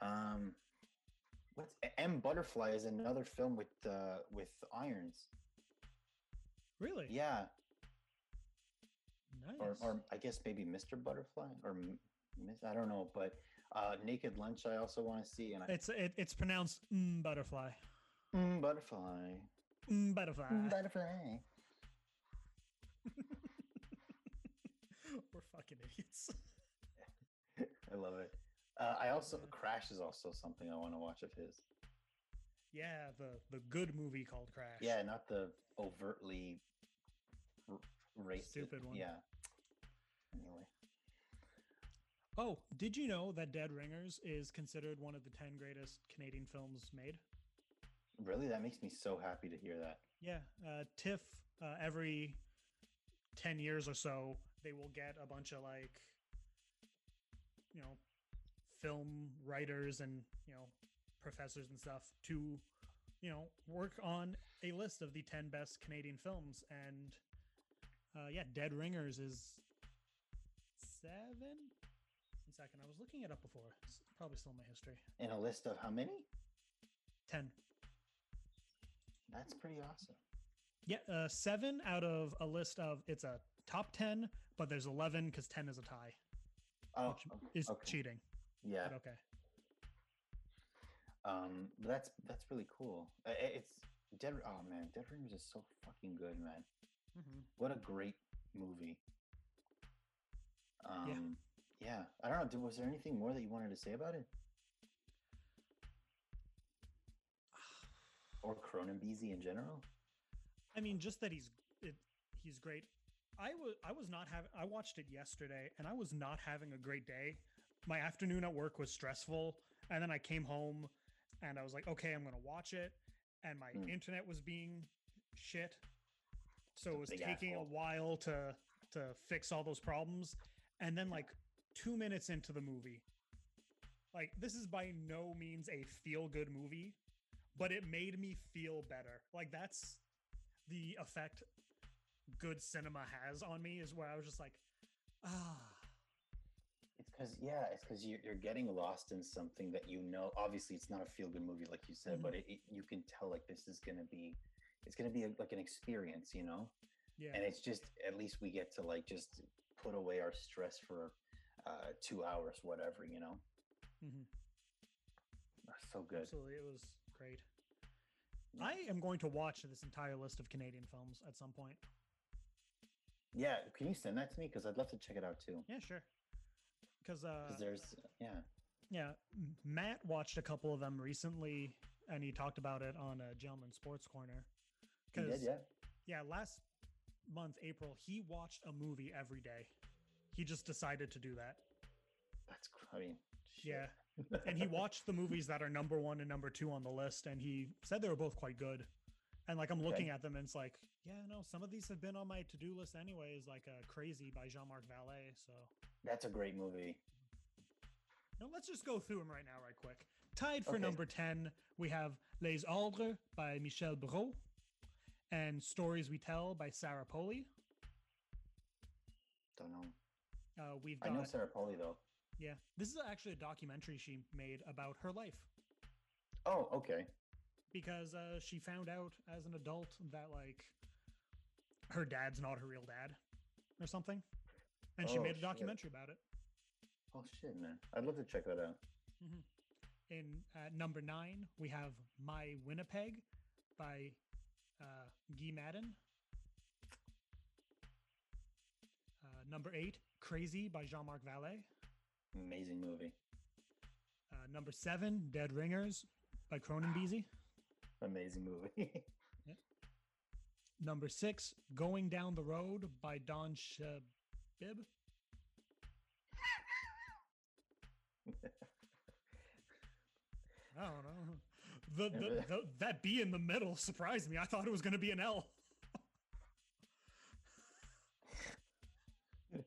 um what's m butterfly is another film with uh with irons Really? yeah Nice. or, or I guess maybe Mr. Butterfly or Miss, I don't know, but uh, Naked Lunch I also want to see, and I, it's it, it's pronounced mm, butterfly. mm, Butterfly, Mm, butterfly. mm, Butterfly. We're fucking idiots. I love it. Uh, I also Crash is also something I want to watch of his. yeah, the the good movie called Crash. Yeah, not the overtly racist. Stupid one. Yeah. Anyway, Oh, did you know that Dead Ringers is considered one of the 10 greatest Canadian films made? really, that makes me so happy to hear that. Yeah, uh, TIFF uh, every 10 years or so, they will get a bunch of like, you know, film writers and, you know, professors and stuff to, you know, work on a list of the 10 best Canadian films. And uh, yeah, Dead Ringers is seven. One second, I was looking it up before. It's probably still in my history. In a list of how many? 10. That's pretty awesome. Yeah, uh, seven out of a list of it's a top 10, but there's 11 because 10 is a tie, Oh, which is okay. cheating. yeah. But okay. Um, that's that's really cool. It's Dead. Oh man, Dead Ringers is so fucking good, man. Hmm What a great movie. Um, yeah. I don't know. Was there anything more that you wanted to say about it, or Cronenbeezy in general? I mean, just that he's it, he's great. I was I was not having. I watched it yesterday, and I was not having a great day. My afternoon at work was stressful, and then I came home, and I was like, okay, I'm gonna watch it, and my Mm. internet was being shit, so it was taking asshole. a while to to fix all those problems, and then like two minutes into the movie, like this is by no means a feel good movie, but it made me feel better. Like that's the effect good cinema has on me is where I was just like, ah, It's because yeah, it's because you're, you're getting lost in something that you know. Obviously, it's not a feel good movie like you said, but it, it, you can tell like this is gonna be, it's gonna be a, like an experience, you know. yeah, and it's just at least we get to like just put away our stress for uh two hours whatever you know Mm-hmm. That's so good absolutely, it was great. Yeah. I am going to watch this entire list of Canadian films at some point. yeah can you send that to me because i'd love to check it out too Yeah, sure. Because uh, because there's yeah yeah, Matt watched a couple of them recently, and he talked about it on a Gentleman Sports Corner. Did yeah yeah, last month, April, he watched a movie every day. He just decided to do that. that's i mean Yeah. and he watched the movies that are number one and number two on the list, and he said they were both quite good. And like I'm looking Okay. at them, and it's like, yeah, no, some of these have been on my to-do list anyways, like uh, "Crazy" by Jean-Marc Vallée. So That's a great movie. no, let's just go through them right now, right quick. Tied for Okay. number ten, we have "Les Ordres" by Michel Brault, and "Stories We Tell" by Sarah Polley. Don't know. Uh, we've I know Sarah Polley though. yeah, this is actually a documentary she made about her life. Oh, okay. because uh, she found out as an adult that like her dad's not her real dad or something and she Oh, made a shit. documentary about it Oh shit, man. I'd love to check that out. in at number nine we have my winnipeg by uh, guy maddin uh, number eight crazy by jean-marc vallée Amazing movie. uh, number seven dead ringers by cronenbeezy Amazing movie. number six going down the road by don shebib I don't know. The, the, the that B in the middle surprised me. I thought it was going to be an L.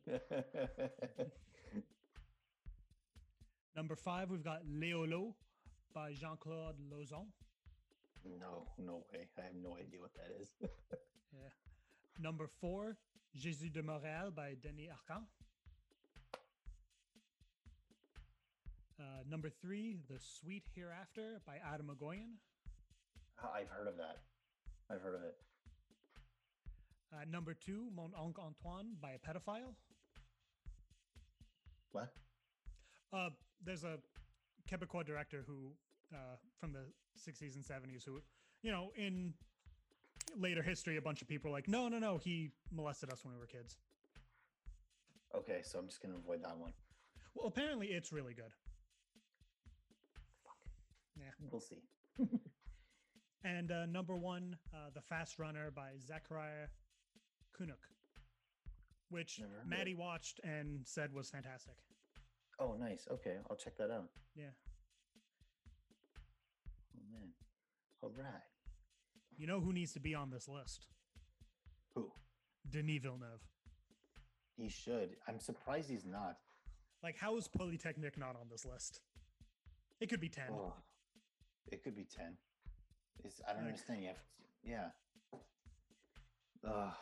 Number five, we've got Léolo by Jean Claude Lauzon. no, no way. I have no idea what that is. Yeah. Number four, Jésus de Montréal by Denys Arcand. Uh, number three, The Sweet Hereafter by Atom Egoyan. Ah, I've heard of that. I've heard of it. Uh, number two, Mon Oncle Antoine by a pedophile. What? Uh, there's a Quebecois director who, uh, from the 60s and 70s, who, you know, in later history, a bunch of people are like, no, no, no, he molested us when we were kids. Okay, so I'm just gonna avoid that one. Well, apparently it's really good. We'll see. And uh, number one, uh, The Fast Runner by Zachariah Kunuk, which Never. Maddie watched and said was fantastic. Oh, nice. Okay, I'll check that out. Yeah. Oh man. All right. You know who needs to be on this list? Who? Denis Villeneuve. He should. I'm surprised he's not. Like, how is Polytechnique not on this list? It could be 10. Oh, it could be ten. It's, I don't understand. You have, yeah. Ugh,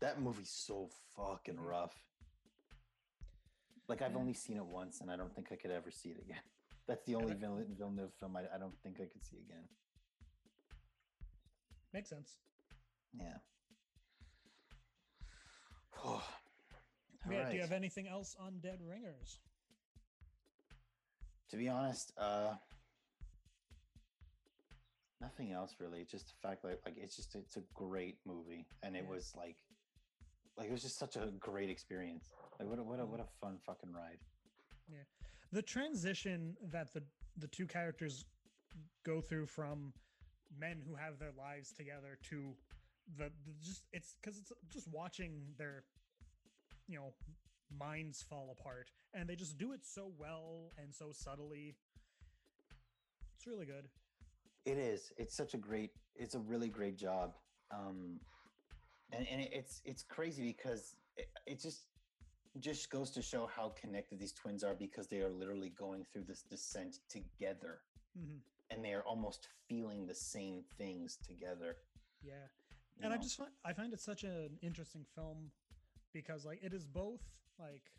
that movie's so fucking rough. Like I've only seen it once, and I don't think I could ever see it again. That's the only Villeneuve film I, I don't think I could see again. Makes sense. Yeah. Oh, yeah, Do you have anything else on Dead Ringers? to be honest, uh, nothing else really. Just the fact that like it's just it's a great movie, and it Yeah. was like, like it was just such a great experience. Like what a, what a what mm. a fun fucking ride. Yeah, the transition that the the two characters go through from men who have their lives together to the, the just it's because it's just watching their you know minds fall apart and they just do it so well and so subtly it's really good It is. It's such a great. It's a really great job. Um, and and it's it's crazy because it, it just just goes to show how connected these twins are because they are literally going through this descent together, Mhm. and they are almost feeling the same things together. yeah you and i just find i find it such an interesting film because like it is both like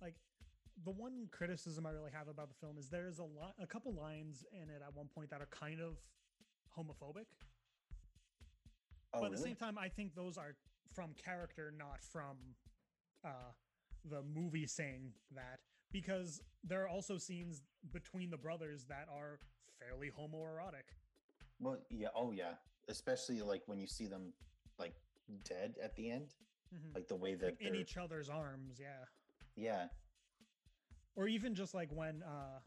like the one criticism i really have about the film is there's a lot a couple lines in it at one point that are kind of homophobic Oh, but at the same time i think those are from character not from uh the movie saying that because there are also scenes between the brothers that are fairly homoerotic Well, yeah. Oh, yeah. Especially like when you see them like dead at the end, Mhm. like the way that in each other's arms yeah Yeah, or even just like when uh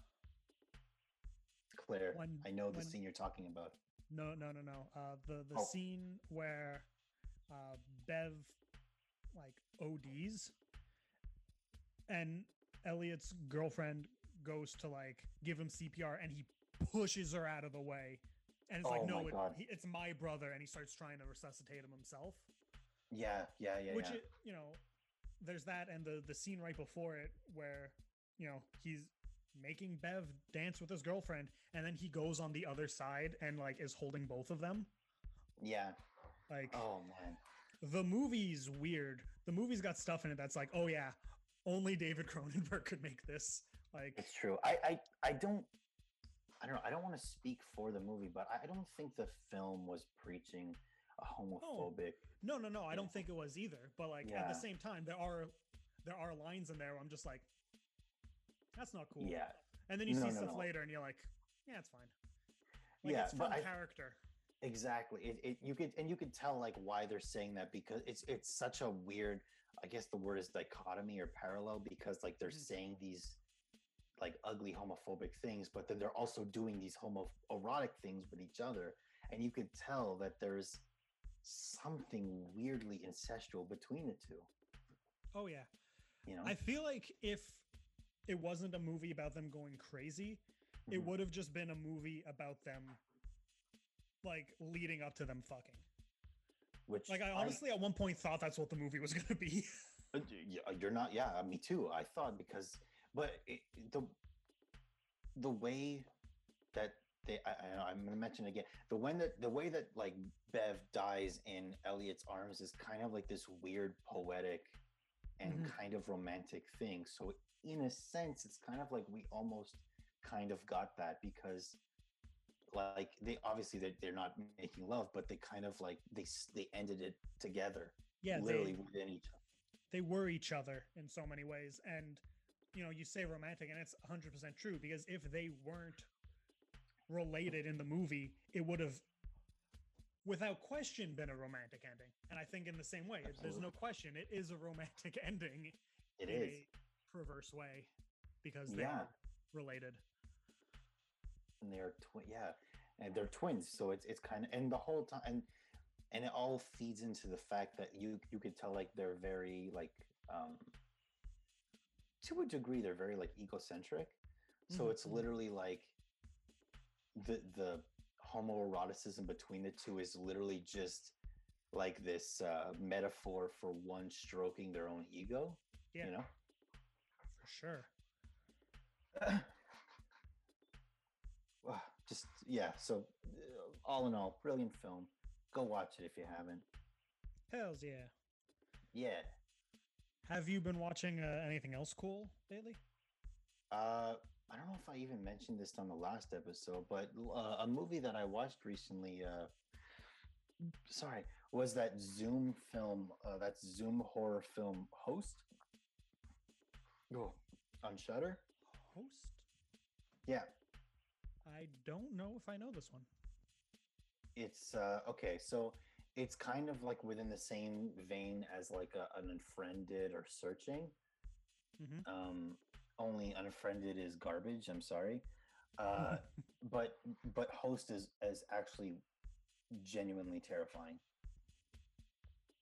Claire. When- I know the scene you're talking about. no no no no uh the the Oh. scene where uh bev like ods and elliot's girlfriend goes to like give him CPR and he pushes her out of the way. And it's Oh like, no, it, he, it's my brother. And he starts trying to resuscitate him himself. Yeah, yeah, yeah, Which, yeah. it, you know, there's that. And the, the scene right before it where, you know, he's making Bev dance with his girlfriend. And then he goes on the other side and like is holding both of them. yeah. Like, Oh man. the movie's weird. The movie's got stuff in it that's like, oh yeah, only David Cronenberg could make this. Like, It's true. I, I, I don't, I don't know. I don't want to speak for the movie, but I don't think the film was preaching a homophobic. no, no, no. I don't think it was either. But like at the same time, there are there are lines in there where I'm just like, that's not cool. Yeah, And then you No, see no, stuff no. later, and you're like, yeah, it's fine. Like, Yeah, it's from I- character. exactly. It, it, you could, and you could tell like why they're saying that because it's, it's such a weird. I guess the word is dichotomy or parallel because like they're Mhm. saying these like ugly homophobic things, but then they're also doing these homoerotic things with each other, and you could tell that there's something weirdly incestual between the two. Oh yeah. You know, I feel like if it wasn't a movie about them going crazy, it Mhm. would have just been a movie about them like leading up to them fucking. which Like I honestly at one point thought that's what the movie was gonna be. Uh, uh, You're not. Yeah, me too. I thought because, but it, the the way that they, I, I, I'm going to mention again the when that the way that like Bev dies in Elliot's arms is kind of like this weird poetic and Mhm. kind of romantic thing. So in a sense, it's kind of like we almost kind of got that because like they obviously they, they're not making love but they kind of like they they ended it together yeah, literally they, within each other they were each other in so many ways. And you know, you say romantic, and it's 100% true because if they weren't related in the movie, it would have, without question, been a romantic ending. And I think in the same way, there's no question, it is a romantic ending It in is. a perverse way because they Yeah. are related. and they're twin yeah and they're twins so it's it's kind of and the whole time and and it all feeds into the fact that you you could tell like they're very like um to a degree they're very like egocentric so Mhm, it's mhm. literally like the the homoeroticism between the two is literally just like this uh metaphor for one stroking their own ego Yeah. you know For sure. Just yeah so uh, all in all brilliant film go watch it if you haven't Hells yeah. yeah Have you been watching uh, anything else cool lately? uh i don't know if i even mentioned this on the last episode but uh, a movie that i watched recently uh sorry was that zoom film uh, that zoom horror film host oh, on shudder Host? yeah I don't know if I know this one. it's uh okay so it's kind of like within the same vein as like a, an unfriended or searching Mhm. um only unfriended is garbage i'm sorry uh but but host is is actually genuinely terrifying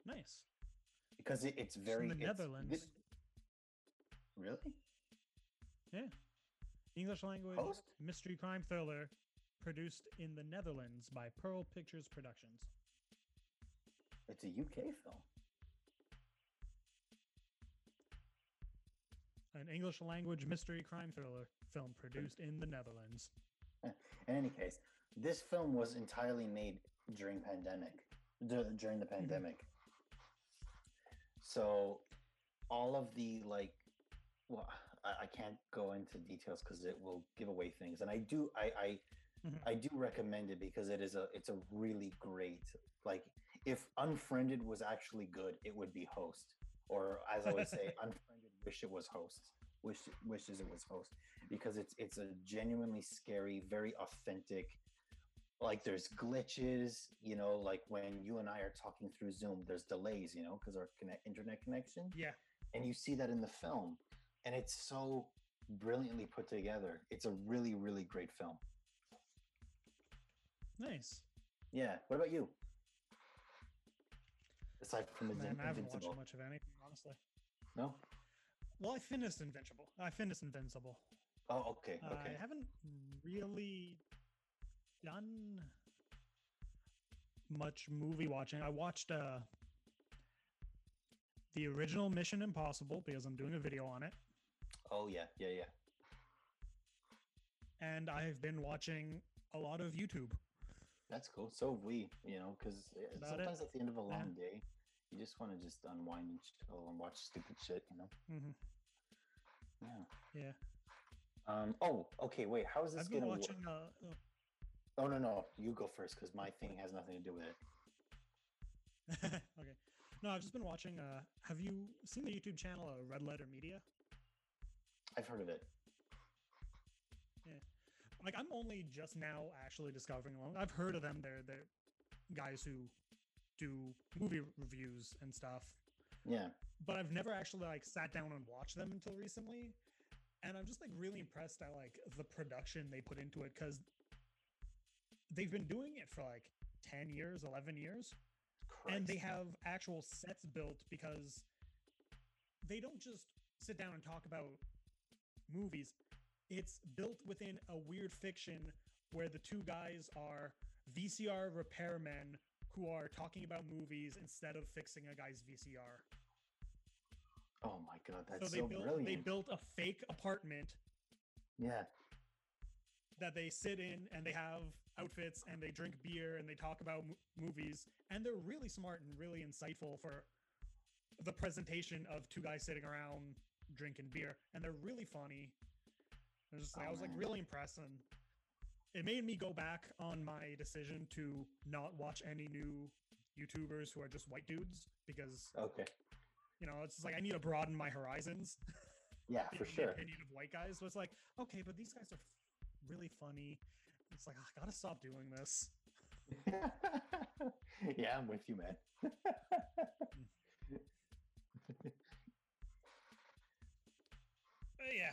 Nice. because it, it's It's very in the it's- Netherlands. really Yeah. English language Host? mystery crime thriller produced in the Netherlands by Pearl Pictures Productions. it's a uk film An English language mystery crime thriller film produced in the Netherlands. in any case this film was entirely made during pandemic du- during the pandemic so all of the like well i, I can't go into details because it will give away things and i do i i Mhm. i do recommend it because it is a it's a really great like if unfriended was actually good it would be host or as i would say unfriended wish it was host wish wishes it was host because it's it's a genuinely scary very authentic like there's glitches you know like when you and i are talking through zoom there's delays you know because our connect, internet connection. Yeah. and you see that in the film and it's so brilliantly put together. It's a really really great film. Nice. yeah. What about you? Aside from Man, Invin- I haven't watched much of anything, honestly. no Well, I finished Invincible. I finished Invincible. Oh, okay, Uh, okay. I haven't really done much movie watching. I watched uh the original Mission Impossible because I'm doing a video on it, Oh yeah, yeah, yeah. and I've been watching a lot of YouTube. That's cool. So have we, you know, because About it. sometimes at the end of a Yeah. long day, you just want to just unwind and chill and watch stupid shit, you know. Mm-hmm. Yeah. Yeah, Um. Oh, okay. Wait. How is this I've been gonna watching. work? Uh, Oh no, no. You go first because my thing has nothing to do with it. okay, no, I've just been watching. Uh, have you seen the YouTube channel uh, Red Letter Media? I've heard of it. Yeah. Like, I'm only just now actually discovering them. I've heard of them. They're they're guys who do movie reviews and stuff. Yeah. but I've never actually like sat down and watched them until recently. And I'm just like really impressed at like the production they put into it because they've been doing it for like 10 years, 11 years, and they Christ. have actual sets built because they don't just sit down and talk about movies. It's built within a weird fiction where the two guys are VCR repairmen who are talking about movies instead of fixing a guy's VCR. Oh my god, that's so so, they built brilliant. they built a fake apartment yeah. that they sit in and they have outfits and they drink beer and they talk about mo- movies and they're really smart and really insightful for the presentation of two guys sitting around drinking beer and they're really funny. It was just, like, Oh, I was like really impressed and it made me go back on my decision to not watch any new YouTubers who are just white dudes because Okay. you know it's just like I need to broaden my horizons. Yeah, for the sure. opinion of white guys. So it's like, okay, but these guys are really funny. It's like "Ah, I gotta stop doing this. yeah, I'm with you, man. Yeah,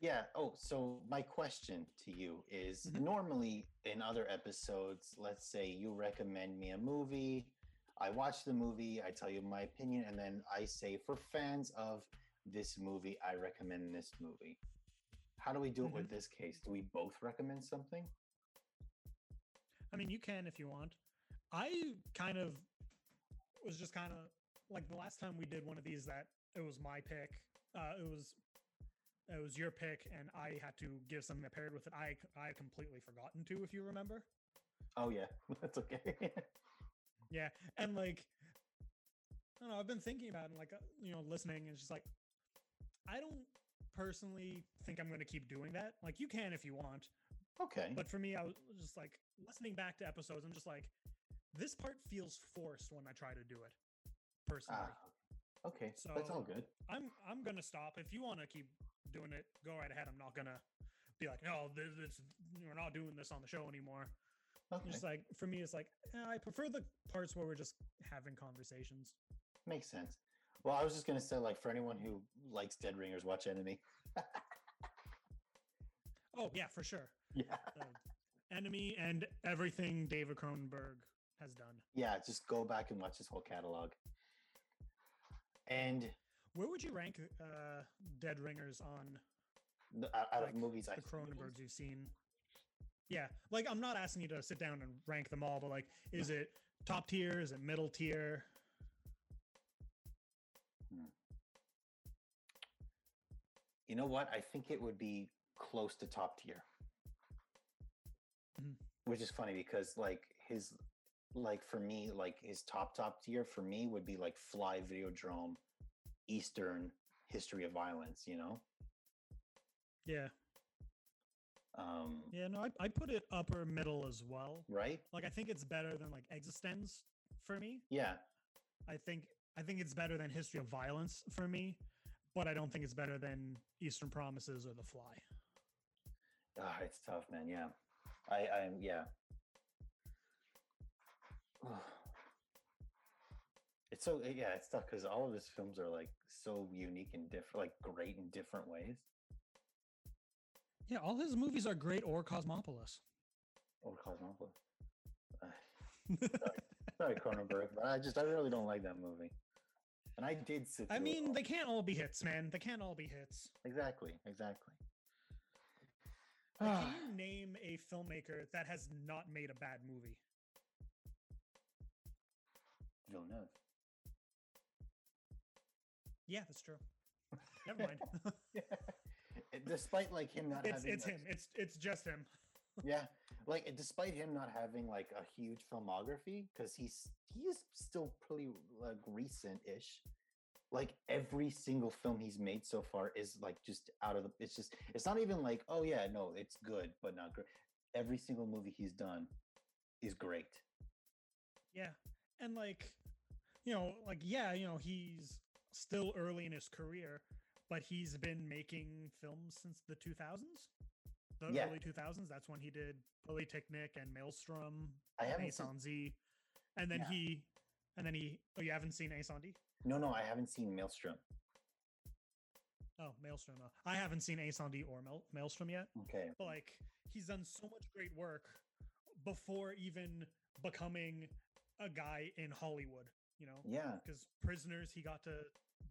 Yeah. Oh, so my question to you is Mhm. normally in other episodes, let's say you recommend me a movie, I watch the movie, I tell you my opinion, and then I say, for fans of this movie, I recommend this movie. How do we do it with this case? Do we both recommend something? I mean, you can if you want. I kind of was just kind of like the last time we did one of these that it was my pick. Uh, it was it was your pick, and I had to give something that paired with it. I I completely forgotten to, if you remember. Oh, yeah, that's okay. Yeah, and like, I don't know. I've been thinking about it, and like, uh, you know, listening, and it's just like, I don't personally think I'm going to keep doing that. Like, you can if you want, okay. but for me, I was just like listening back to episodes. I'm just like, this part feels forced when I try to do it. Personally, Ah, okay. So that's all good. I'm I'm gonna stop. If you want to keep doing it, go right ahead. I'm not gonna be like, no, this, this we're not doing this on the show anymore. Okay. Just like for me, it's like eh, I prefer the parts where we're just having conversations. Makes sense. Well, I was just gonna say, like, for anyone who likes Dead Ringers, watch Enemy. Oh yeah, for sure. Yeah, Uh, Enemy and everything David Cronenberg has done. yeah. Just go back and watch his whole catalog. And Where would you rank uh, Dead Ringers on the, out out like, of movies, I the Cronenbergs you've seen? Yeah, like I'm not asking you to sit down and rank them all, but like, is it top tier? Is it middle tier? you know what? I think it would be close to top tier. Mhm. Which is funny because like his like for me, like his top top tier for me would be like Fly Videodrome, Eastern History of Violence, you know? Yeah, Um yeah. No, I I put it upper middle as well. right? Like I think it's better than like eXistenZ for me. Yeah. I think I think it's better than History of Violence for me, but I don't think it's better than Eastern Promises or The Fly. Ah, it's tough, man. Yeah. I I'm yeah. It's so eh, yeah, it's tough because all of his films are like so unique and different, like great in different ways. Yeah, all his movies are great or Cosmopolis. Or Cosmopolis. Sorry, Cronenberg, but I just I really don't like that movie. And I did sit. I mean, they can't all be hits, man. They can't all be hits. exactly, exactly. Can you name a filmmaker that has not made a bad movie? Villeneuve. Yeah, that's true. Never mind. Despite like him not it's having it's like, him. It's it's just him. yeah like despite him not having like a huge filmography because he's he is still pretty like recent-ish like every single film he's made so far is like just out of the it's just it's not even like oh yeah no it's good but not great every single movie he's done is great Yeah. And like, you know, like yeah, you know, he's still early in his career, but he's been making films since the 2000s. The Yeah. early 2000s. That's when he did Polytechnique and Maelstrom, I and haven't Ace seen- Z. And then Yeah. he and then he oh you haven't seen Incendies? no no i haven't seen maelstrom Oh, Maelstrom. uh, I haven't seen Incendies or Mael- Maelstrom yet. okay but like he's done so much great work before even becoming a guy in Hollywood, you know? yeah Because Prisoners, he got to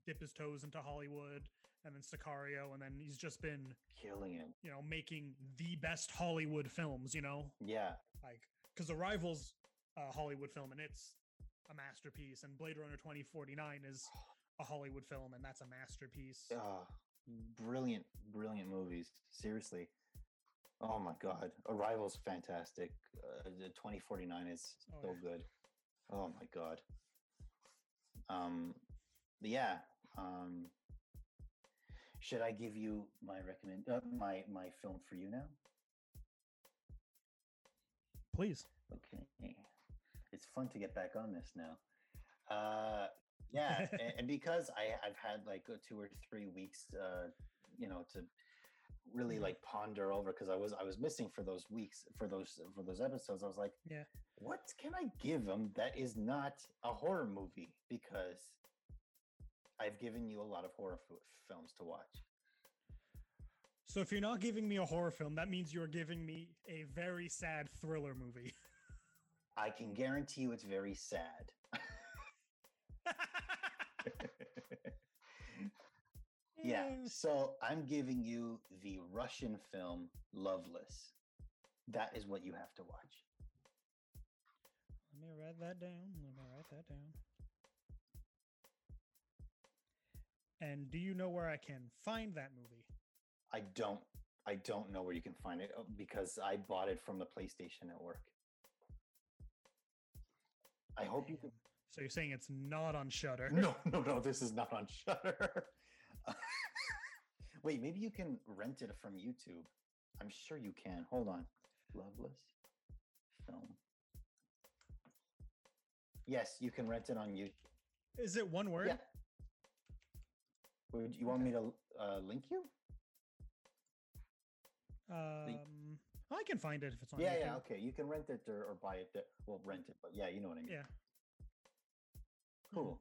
dip his toes into Hollywood, and then Sicario, and then he's just been, killing it you know, making the best Hollywood films, you know? yeah Like, because Arrival's a Hollywood film, and it's a masterpiece, and Blade Runner 2049 is a Hollywood film, and that's a masterpiece. Brilliant, brilliant movies. Seriously. Oh my god, Arrival's fantastic. Uh, the 2049 is Oh, so yeah. good. Oh my god. Um, yeah. Um, should I give you my recommend uh, my my film for you now? Please. Okay. It's fun to get back on this now. Uh, yeah, and, and because I I've had like two or three weeks, uh, you know, to really Mhm. like ponder over because I was I was missing for those weeks for those for those episodes. I was like, Yeah. what can I give them that is not a horror movie? Because I've given you a lot of horror f- films to watch. So if you're not giving me a horror film, that means you're giving me a very sad thriller movie. I can guarantee you it's very sad. Yeah. So I'm giving you the Russian film Loveless. That is what you have to watch. Let me write that down. Let me write that down. And do you know where I can find that movie? I don't I don't know where you can find it uh, because I bought it from the PlayStation at work. I hope you can So you're saying it's not on Shudder? No, no, no, this is not on Shudder. Wait, maybe you can rent it from YouTube. I'm sure you can. Hold on. Loveless film. Yes, you can rent it on YouTube. Is it one word? Yeah. Would you want me to uh, link you? Um, I can find it if it's on Yeah, YouTube. yeah, okay. You can rent it or, or buy it. There. Well, rent it, but yeah, you know what I mean. Yeah. Cool.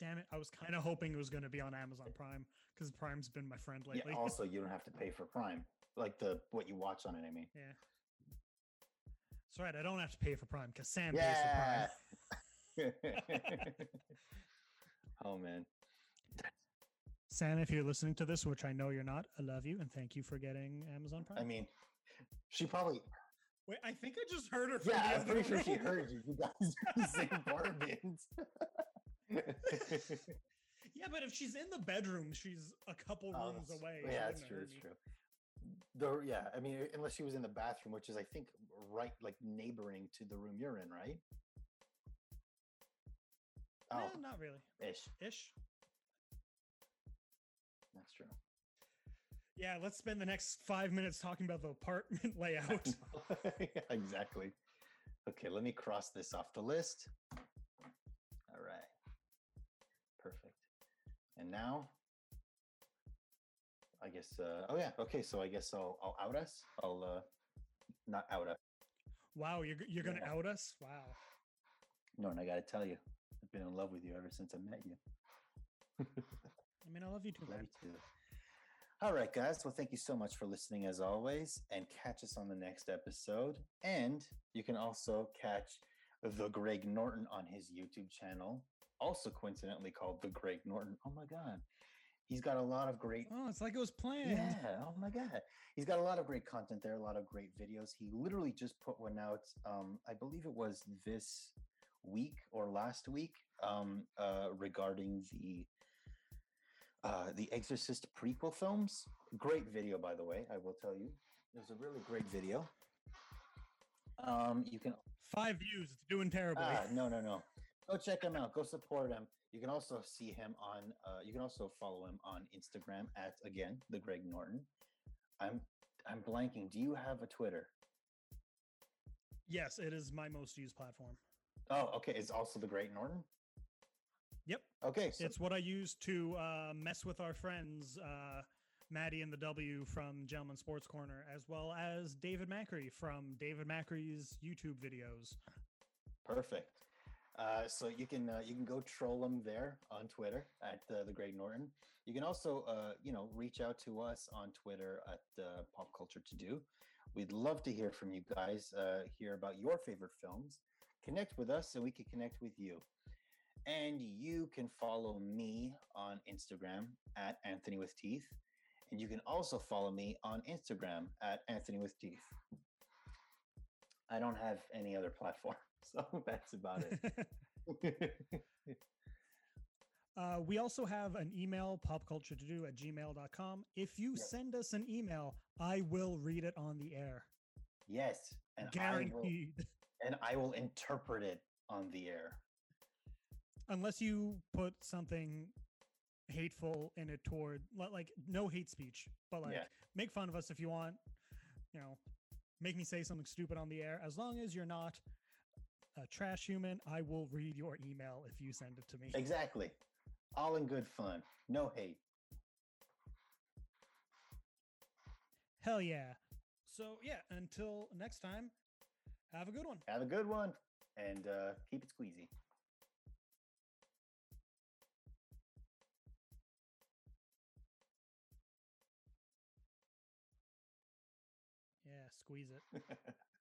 Damn it! I was kind of hoping it was going to be on Amazon Prime because Prime's been my friend lately. Yeah. Also, you don't have to pay for Prime, like the what you watch on it. I mean. yeah. That's right. I don't have to pay for Prime because Sam Yeah. pays for Prime. oh man. Sam, if you're listening to this, which I know you're not, I love you and thank you for getting Amazon Prime. I mean, she probably. Wait, I think I just heard her. From Yeah, the I'm other pretty sure she heard you. You guys are the same apartment. Yeah, but if she's in the bedroom, she's a couple Oh, rooms away. Yeah, wouldn't that's true. heard That's me. true. The yeah, I mean, unless she was in the bathroom, which is I think right like neighboring to the room you're in, right? Oh, Eh, not really. ish. Ish. That's true. Yeah, let's spend the next five minutes talking about the apartment layout. Yeah, exactly. Okay, let me cross this off the list. All right. Perfect. And now, I guess. Uh, oh yeah. Okay, so I guess I'll, I'll out us. I'll uh, not out us. wow, you're you're gonna Yeah. out us? Wow. No, and I got to tell you, I've been in love with you ever since I met you. I mean, I love you too. Love man. you too. All right, guys. Well, thank you so much for listening as always, and catch us on the next episode. And you can also catch the Greg Norton on his YouTube channel, also coincidentally called the Greg Norton. Oh my God. He's got a lot of great Oh, it's like it was planned. Yeah. Oh my god. He's got a lot of great content there, a lot of great videos. He literally just put one out. Um, I believe it was this week or last week, um, uh, regarding the uh, the Exorcist prequel films. Great video, by the way. I will tell you, it was a really great video. Um, you can Five views. It's doing terribly. Ah, no, no, no. Go check him out. Go support him. You can also see him on. Uh, you can also follow him on Instagram at again the Greg Norton. I'm I'm blanking. Do you have a Twitter? yes, it is my most used platform. Oh, okay. It's also the Greg Norton. Yep. Okay. So, It's what I use to uh, mess with our friends, uh, Maddie and the W from Gentleman Sports Corner, as well as David Macri from David Macri's YouTube videos. perfect. Uh, so you can uh, you can go troll him there on Twitter at uh, the Greg Norton. You can also uh, you know reach out to us on Twitter at uh, Pop Culture To Do. We'd love to hear from you guys. Uh, hear about your favorite films. Connect with us, so we can connect with you. And you can follow me on Instagram at Anthony with Teeth, and you can also follow me on Instagram at Anthony with Teeth. I don't have any other platform, so that's about it. Uh, we also have an email, popculture2do at gmail.com. If you Yes. send us an email, I will read it on the air. yes, and I will, Guaranteed. and I will interpret it on the air. Unless you put something hateful in it toward, like, no hate speech, but like, Yeah. make fun of us if you want, you know, make me say something stupid on the air. As long as you're not a trash human, I will read your email if you send it to me. Exactly. All in good fun. No hate. Hell yeah. So, yeah, until next time, have a good one. Have a good one and uh, keep it squeezy. Squeeze it.